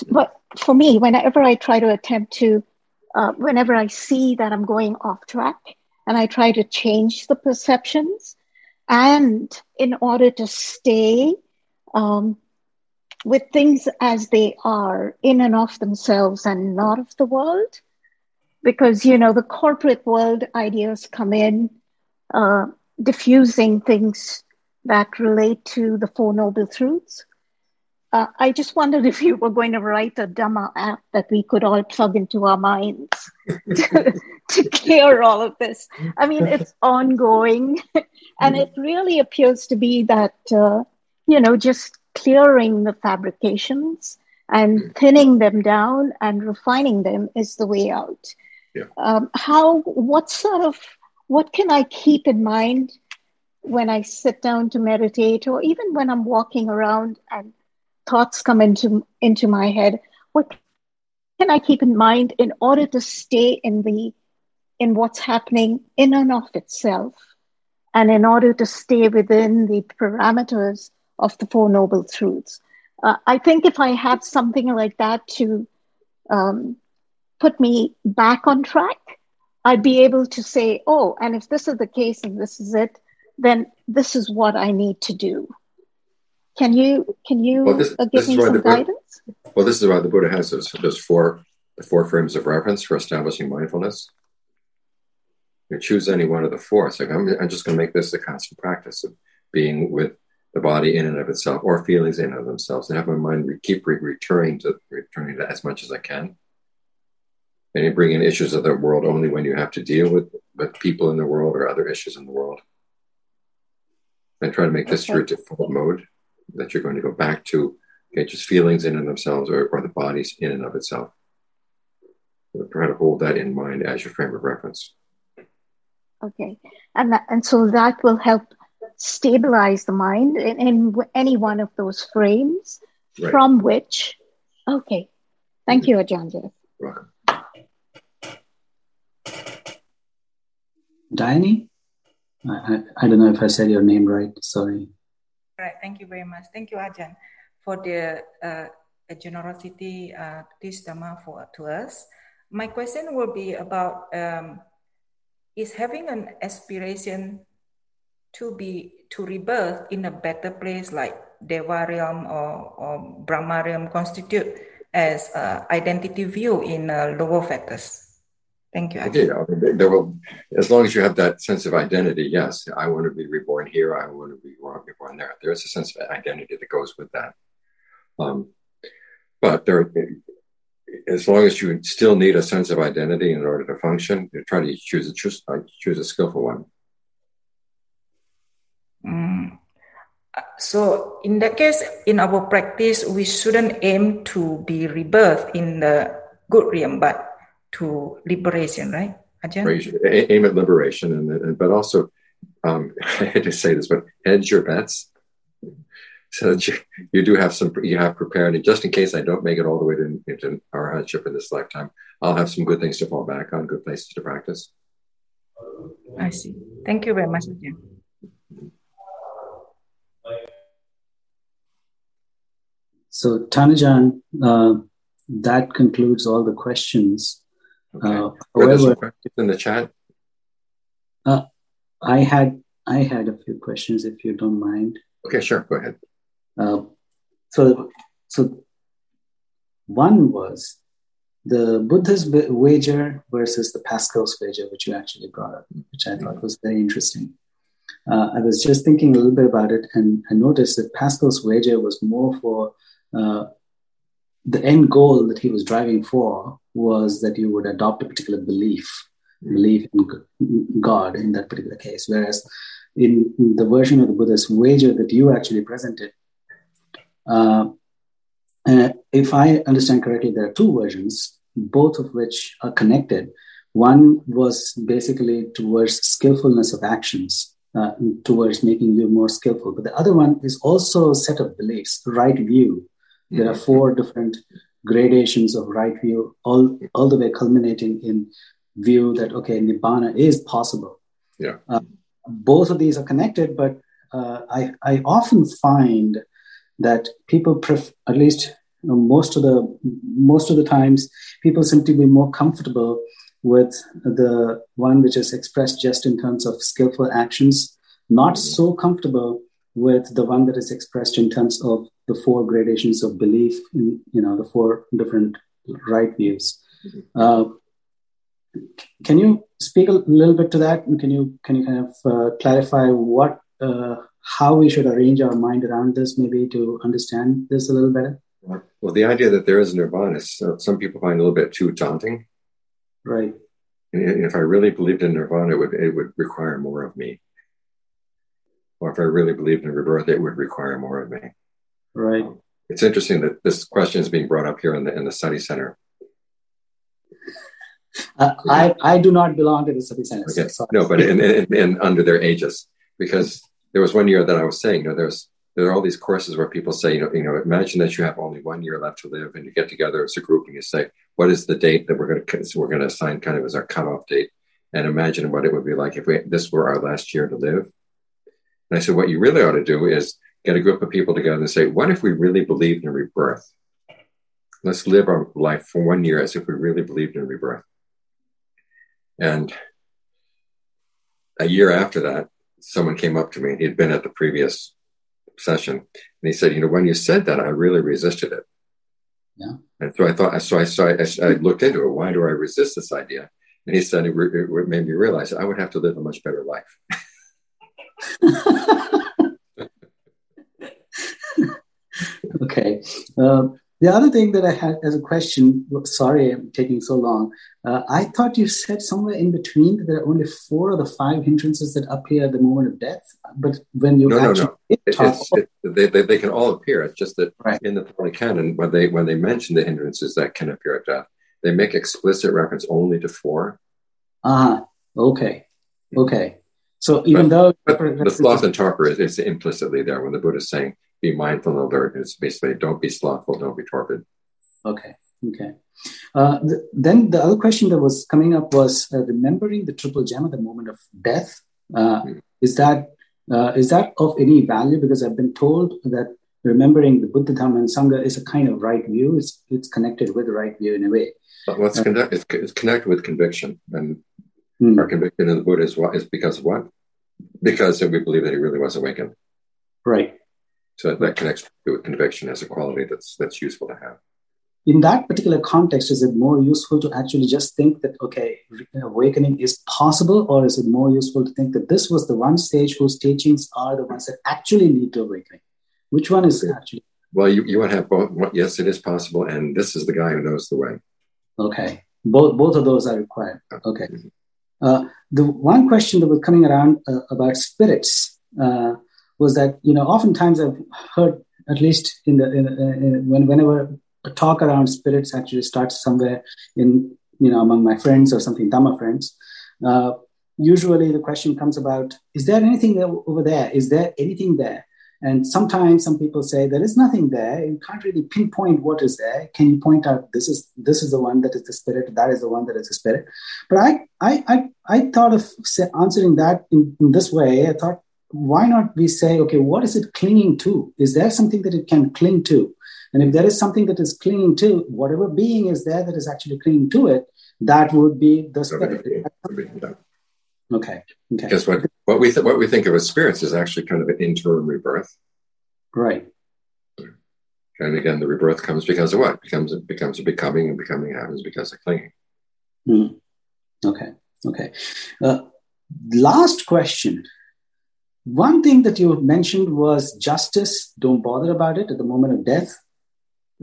But for me, whenever I try to attempt to uh, whenever I see that I'm going off track and I try to change the perceptions, and in order to stay um, with things as they are in and of themselves and not of the world, because you know the corporate world ideas come in, uh, diffusing things that relate to the Four Noble Truths. Uh, I just wondered if you were going to write a Dhamma app that we could all plug into our minds to, to clear all of this. I mean, it's ongoing, and it really appears to be that, uh, you know, just clearing the fabrications and thinning them down and refining them is the way out. Yeah. Um, how, what sort of, what can I keep in mind when I sit down to meditate or even when I'm walking around and thoughts come into into my head. What can i keep in mind in order to stay in the in what's happening in and of itself and in order to stay within the parameters of the four noble truths? Uh, i think if i had something like that to um, put me back on track i'd be able to say oh and if this is the case and this is it then this is what i need to do can you can you well, this, uh, give me some guidance? Well, this is why the Buddha has those, those four the four frames of reference for establishing mindfulness. You choose any one of the four. So I'm, I'm just going to make this a constant practice of being with the body in and of itself, or feelings in and of themselves, and have my mind re- keep re- returning to returning to as much as I can. And you bring in issues of the world only when you have to deal with with people in the world or other issues in the world. And try to make this your default mode that you're going to go back to okay, just feelings in and themselves or, or the bodies in and of itself. So try to hold that in mind as your frame of reference. Okay, and that, and so that will help stabilize the mind in, in any one of those frames right. from which. Okay, thank mm-hmm. you, Ajaan Welcome. Diane? I, I, I, don't know if I said your name right. Sorry. Right. Thank you very much. Thank you, Ajaan, for the uh, generosity uh, this Dhamma for to us. My question will be about um, is having an aspiration to be to rebirth in a better place like Deva realm or, or Brahma realm constitute as uh, identity view in uh, lower fetters. Thank you. Okay, I mean, there will, as long as you have that sense of identity, yes, I want to be reborn here. I want to be reborn there. There is a sense of identity that goes with that. Um, but there, as long as you still need a sense of identity in order to function, you try to choose a choose, uh, choose a skillful one. Mm. So, in that case, in our practice, we shouldn't aim to be rebirth in the good realm, but to liberation, right? Ajaan? Aim at liberation, and, and but also, um, I hate to say this, but hedge your bets. So that you, you do have some you have prepared and just in case i don't make it all the way to, into arahantship in this lifetime i'll have some good things to fall back on good places to practice. I see. Thank you very much again so Than Ajaan uh, that concludes all the questions okay. uh, however in the chat. Uh, i had i had a few questions if you don't mind. Okay sure. Go ahead. Uh, so, so one was the Buddha's wager versus the Pascal's wager, which you actually brought up, which I thought was very interesting. Uh, I was just thinking a little bit about it, and I noticed that Pascal's wager was more for uh, the end goal that he was driving for was that you would adopt a particular belief, belief in God in that particular case. Whereas in, the version of the Buddha's wager that you actually presented, uh, if I understand correctly, there are two versions, both of which are connected. One was basically towards skillfulness of actions, uh, towards making you more skillful. But the other one is also a set of beliefs, right view. There are mm-hmm. four different gradations of right view, all, all the way culminating in view that, okay, Nibbana is possible. Yeah. Uh, both of these are connected, but uh, I, I often find that people pref- at least you know, most of the most of the times people seem to be more comfortable with the one which is expressed just in terms of skillful actions not so comfortable with the one that is expressed in terms of the four gradations of belief in you know the four different right views uh, can you speak a little bit to that can you can you kind of uh, clarify what uh, how we should arrange our mind around this, maybe to understand this a little better? Well, the idea that there is nirvana, so some people find a little bit too daunting. Right. And if I really believed in nirvana, it would, it would require more of me. Or if I really believed in rebirth, it would require more of me. Right. Um, it's interesting that this question is being brought up here in the in the Sati Center. Uh, I I do not belong to the Sati Center. Okay. So no, but in, in, in, under their aegis, because there was one year that I was saying, you know, there's there are all these courses where people say, you know, you know, imagine that you have only one year left to live, and you get together as a group and you say, what is the date that we're going to so we're going to assign kind of as our cutoff date, and imagine what it would be like if we this were our last year to live. And I said, what you really ought to do is get a group of people together and say, what if we really believed in rebirth? Let's live our life for one year as if we really believed in rebirth. And a year after that, someone came up to me. He'd been at the previous session, and he said, "You know, when you said that, I really resisted it." Yeah. And so I thought, so I, so I, I looked into it. Why do I resist this idea? And he said, it, it made me realize I would have to live a much better life. okay. Um, the other thing that I had as a question, sorry I'm taking so long. Uh, I thought you said somewhere in between that there are only four of the five hindrances that appear at the moment of death. But when you no, actually no, no. It, talk, it, they, they, they, can all appear. It's just that right. in the Pali Canon, when they when they mention the hindrances that can appear at death, they make explicit reference only to four. Ah, uh, okay, okay. So even but, though but the sloth and torpor is, is implicitly there when the Buddha is saying be mindful and alert. It's basically don't be slothful, don't be torpid. Okay, okay. Uh, th- then the other question that was coming up was uh, remembering the triple gem at the moment of death. Uh, mm. Is that uh, is that of any value? Because I've been told that remembering the Buddha, Dhamma, and Sangha is a kind of right view. It's it's connected with the right view in a way. But what's connect, it's, it's, connected with conviction, and mm. our conviction in the Buddha is, what, is because of what? Because we believe that he really was awakened. Right. So that connects to conviction as a quality that's that's useful to have. In that particular context, is it more useful to actually just think that okay, awakening is possible, or is it more useful to think that this was the one stage whose teachings are the ones that actually lead to awakening? Which one is actually? Well, you, you want to have both. Yes, it is possible, and this is the guy who knows the way. Okay, both both of those are required. Okay. Uh, the one question that was coming around uh, about spirits. Uh, was that you know oftentimes I've heard at least in the in, in, when whenever a talk around spirits actually starts somewhere in you know among my friends or something Dhamma friends. Uh, usually the question comes about is there anything over there is there anything there and sometimes some people say there is nothing there you can't really pinpoint what is there can you point out this is this is the one that is the spirit that is the one that is the spirit but i i i, I thought of answering that in, in this way i thought why not we say, okay, what is it clinging to? Is there something that it can cling to? And if there is something that is clinging to, whatever being is there that is actually clinging to it, that would be the spirit. Okay. Okay. Because what, what we th- what we think of as spirits is actually kind of an interim rebirth. Right. And again, the rebirth comes because of what? becomes it becomes a becoming, and becoming happens because of clinging. Mm. Okay. Okay. Uh, last question. One thing that you mentioned was justice. Don't bother about it at the moment of death.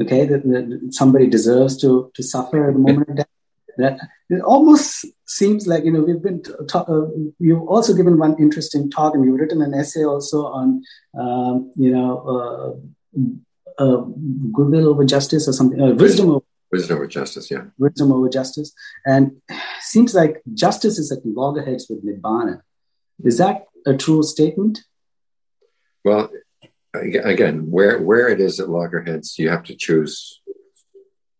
Okay, that, that somebody deserves to to suffer at the moment of death. That it almost seems like you know we've been ta- uh, you've also given one interesting talk and you've written an essay also on um, you know uh, uh, goodwill over justice or something uh, wisdom over wisdom over justice yeah wisdom over justice and seems like justice is at loggerheads with nibbana is that a true statement? Well, again, where where it is at loggerheads, you have to choose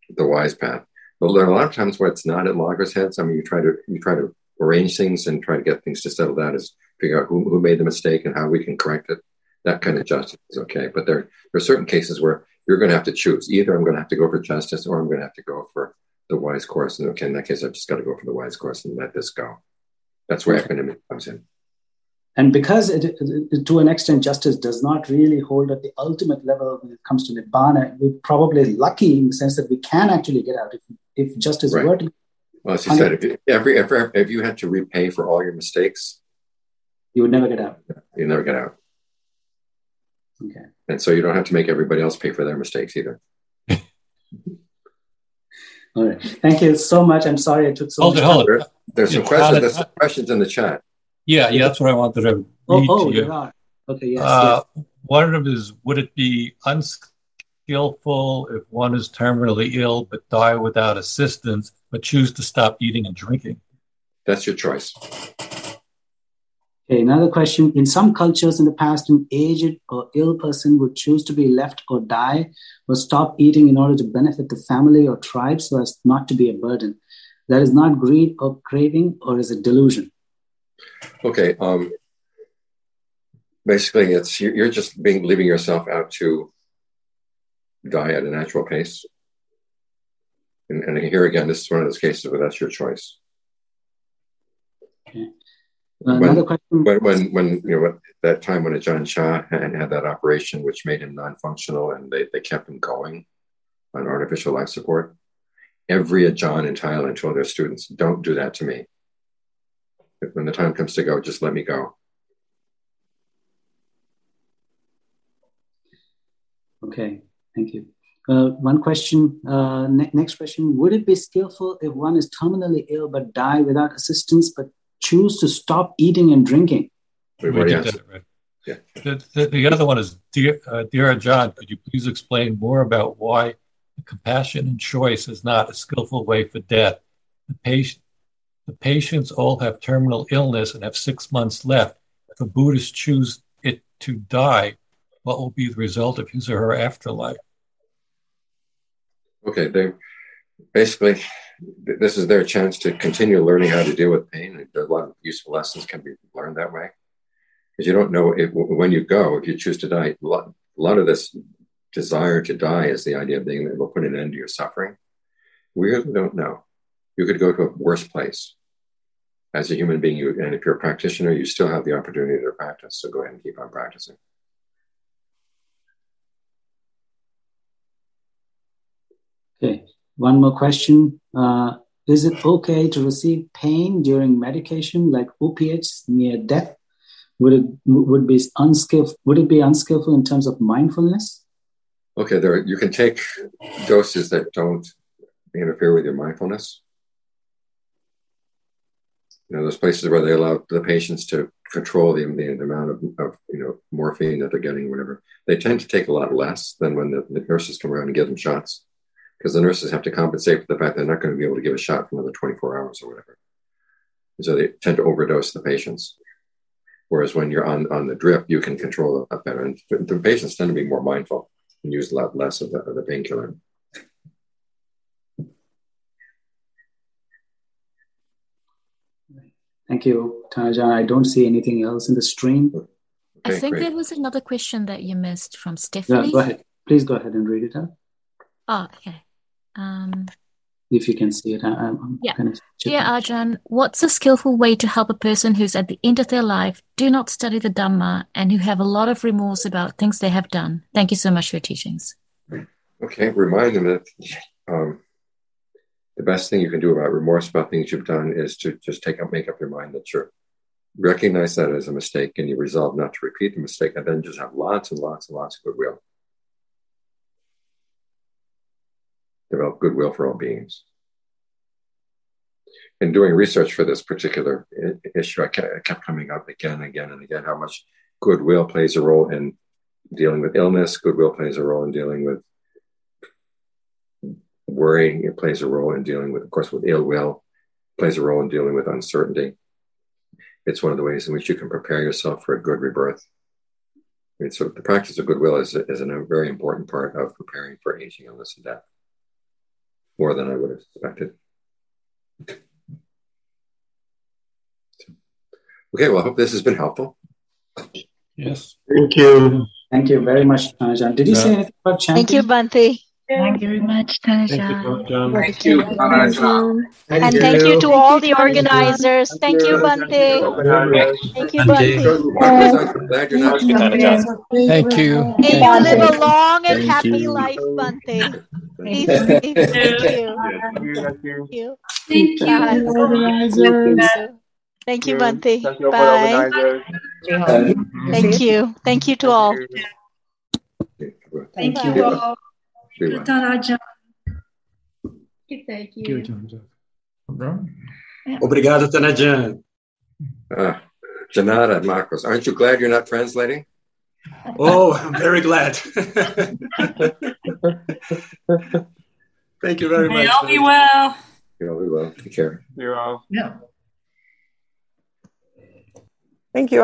the wise path. But there are a lot of times where it's not at loggerheads. I mean, you try to you try to arrange things and try to get things to settle down. Is figure out who, who made the mistake and how we can correct it. That kind of justice is okay. But there, there are certain cases where you're going to have to choose. Either I'm going to have to go for justice, or I'm going to have to go for the wise course. And okay, in that case, I've just got to go for the wise course and let this go. That's where equanimity comes in. And because it, it, to an extent, justice does not really hold at the ultimate level when it comes to nibbana, we're probably lucky in the sense that we can actually get out if, if justice right. were to. Well, as you said, if, every, every, if you had to repay for all your mistakes, you would never get out. You never get out. Okay. And so you don't have to make everybody else pay for their mistakes either. all right. Thank you so much. I'm sorry I took so hold much it, hold it. There's some questions. There's some questions in the chat. Yeah, yeah, that's what I wanted to read oh, oh, to you. Yeah. Okay, yes, uh, yes. One of them is Would it be unskillful if one is terminally ill but die without assistance, but choose to stop eating and drinking? That's your choice. Okay, another question. In some cultures in the past, an aged or ill person would choose to be left or die or stop eating in order to benefit the family or tribe so as not to be a burden. That is not greed or craving, or is it delusion? Okay. Um, basically, it's you're just being leaving yourself out to die at a natural pace. And, and here again, this is one of those cases where that's your choice. Okay. Another question. When, when, when you know, that time when Ajaan Chah had, had that operation, which made him non-functional, and they, they kept him going on artificial life support. Every Ajaan in Thailand told their students, "Don't do that to me. When the time comes to go, just let me go." Okay, thank you. Uh, one question. Uh, ne- next question: Would it be skillful if one is terminally ill but die without assistance, but choose to stop eating and drinking? We've already answered. Right. Yeah. The, the, the, other one is, dear, uh, dear Ajaan, could you please explain more about why compassion and choice is not a skillful way for death? The, patient, the patients all have terminal illness and have six months left. If a Buddhist chooses it to die, what will be the result of his or her afterlife? Okay, they basically this is their chance to continue learning how to deal with pain. A lot of useful lessons can be learned that way because you don't know if, when you go, if you choose to die, a lot, a lot of this desire to die is the idea of being able to put an end to your suffering. We really don't know. You could go to a worse place. As a human being, you, and if you're a practitioner, you still have the opportunity to practice. So go ahead and keep on practicing. Okay, one more question. Uh, is it okay to receive pain during medication like opiates near death? Would it would be unskillful? Would it be unskillful in terms of mindfulness? Okay, there you can take doses that don't interfere with your mindfulness. You know, those places where they allow the patients to control the, the, the amount of, of, you know morphine that they're getting, whatever. They tend to take a lot less than when the, the nurses come around and give them shots, because the nurses have to compensate for the fact they're not going to be able to give a shot for another 24 hours or whatever. And so they tend to overdose the patients. Whereas when you're on, on the drip, you can control it better. And the patients tend to be more mindful and use a lot less of the, of the painkiller. Thank you, Than Ajaan. I don't see anything else in the stream. Okay, I think great. there was another question that you missed from Stephanie. Yeah, go ahead. Please go ahead and read it out. Oh, okay. Um, if you can see it. I'm, yeah. Kind of Dear Ajaan, what's a skillful way to help a person who's at the end of their life, do not study the Dhamma, and who have a lot of remorse about things they have done? Thank you so much for your teachings. Okay, remind them that um, the best thing you can do about remorse about things you've done is to just take up, make up your mind that you're recognize that as a mistake and you resolve not to repeat the mistake, and then just have lots and lots and lots of goodwill. develop goodwill for all beings. In doing research for this particular issue, I kept coming up again and again and again how much goodwill plays a role in dealing with illness, goodwill plays a role in dealing with worrying, it plays a role in dealing with, of course, with ill will, plays a role in dealing with uncertainty. It's one of the ways in which you can prepare yourself for a good rebirth. I mean, so the practice of goodwill is, is a very important part of preparing for aging, illness, and death more than I would have expected. Okay, well, I hope this has been helpful. Yes. Thank you. Thank you very much, Than Ajaan. Did you yeah. say anything about chanting? Thank you, Bhante. Thank you very much, Than Ajaan. Thank you, Than Ajaan. And thank you to all the organizers. Thank you, Bhante. Thank you, Bhante. Thank you. May you live a long and happy life, Bhante. Please, please, thank you. Thank you. Thank you, organizers. Thank you, Bhante. Bye. Thank you. Thank you to all. Thank you all. Than Ajaan. Thank you. Obrigado, Than Ajaan. Uh, Janata, Marcos, aren't you glad you're not translating? Oh, I'm very glad. Thank you very much. I'll be well. You'll be well. Take care. You all. Yeah. Thank you.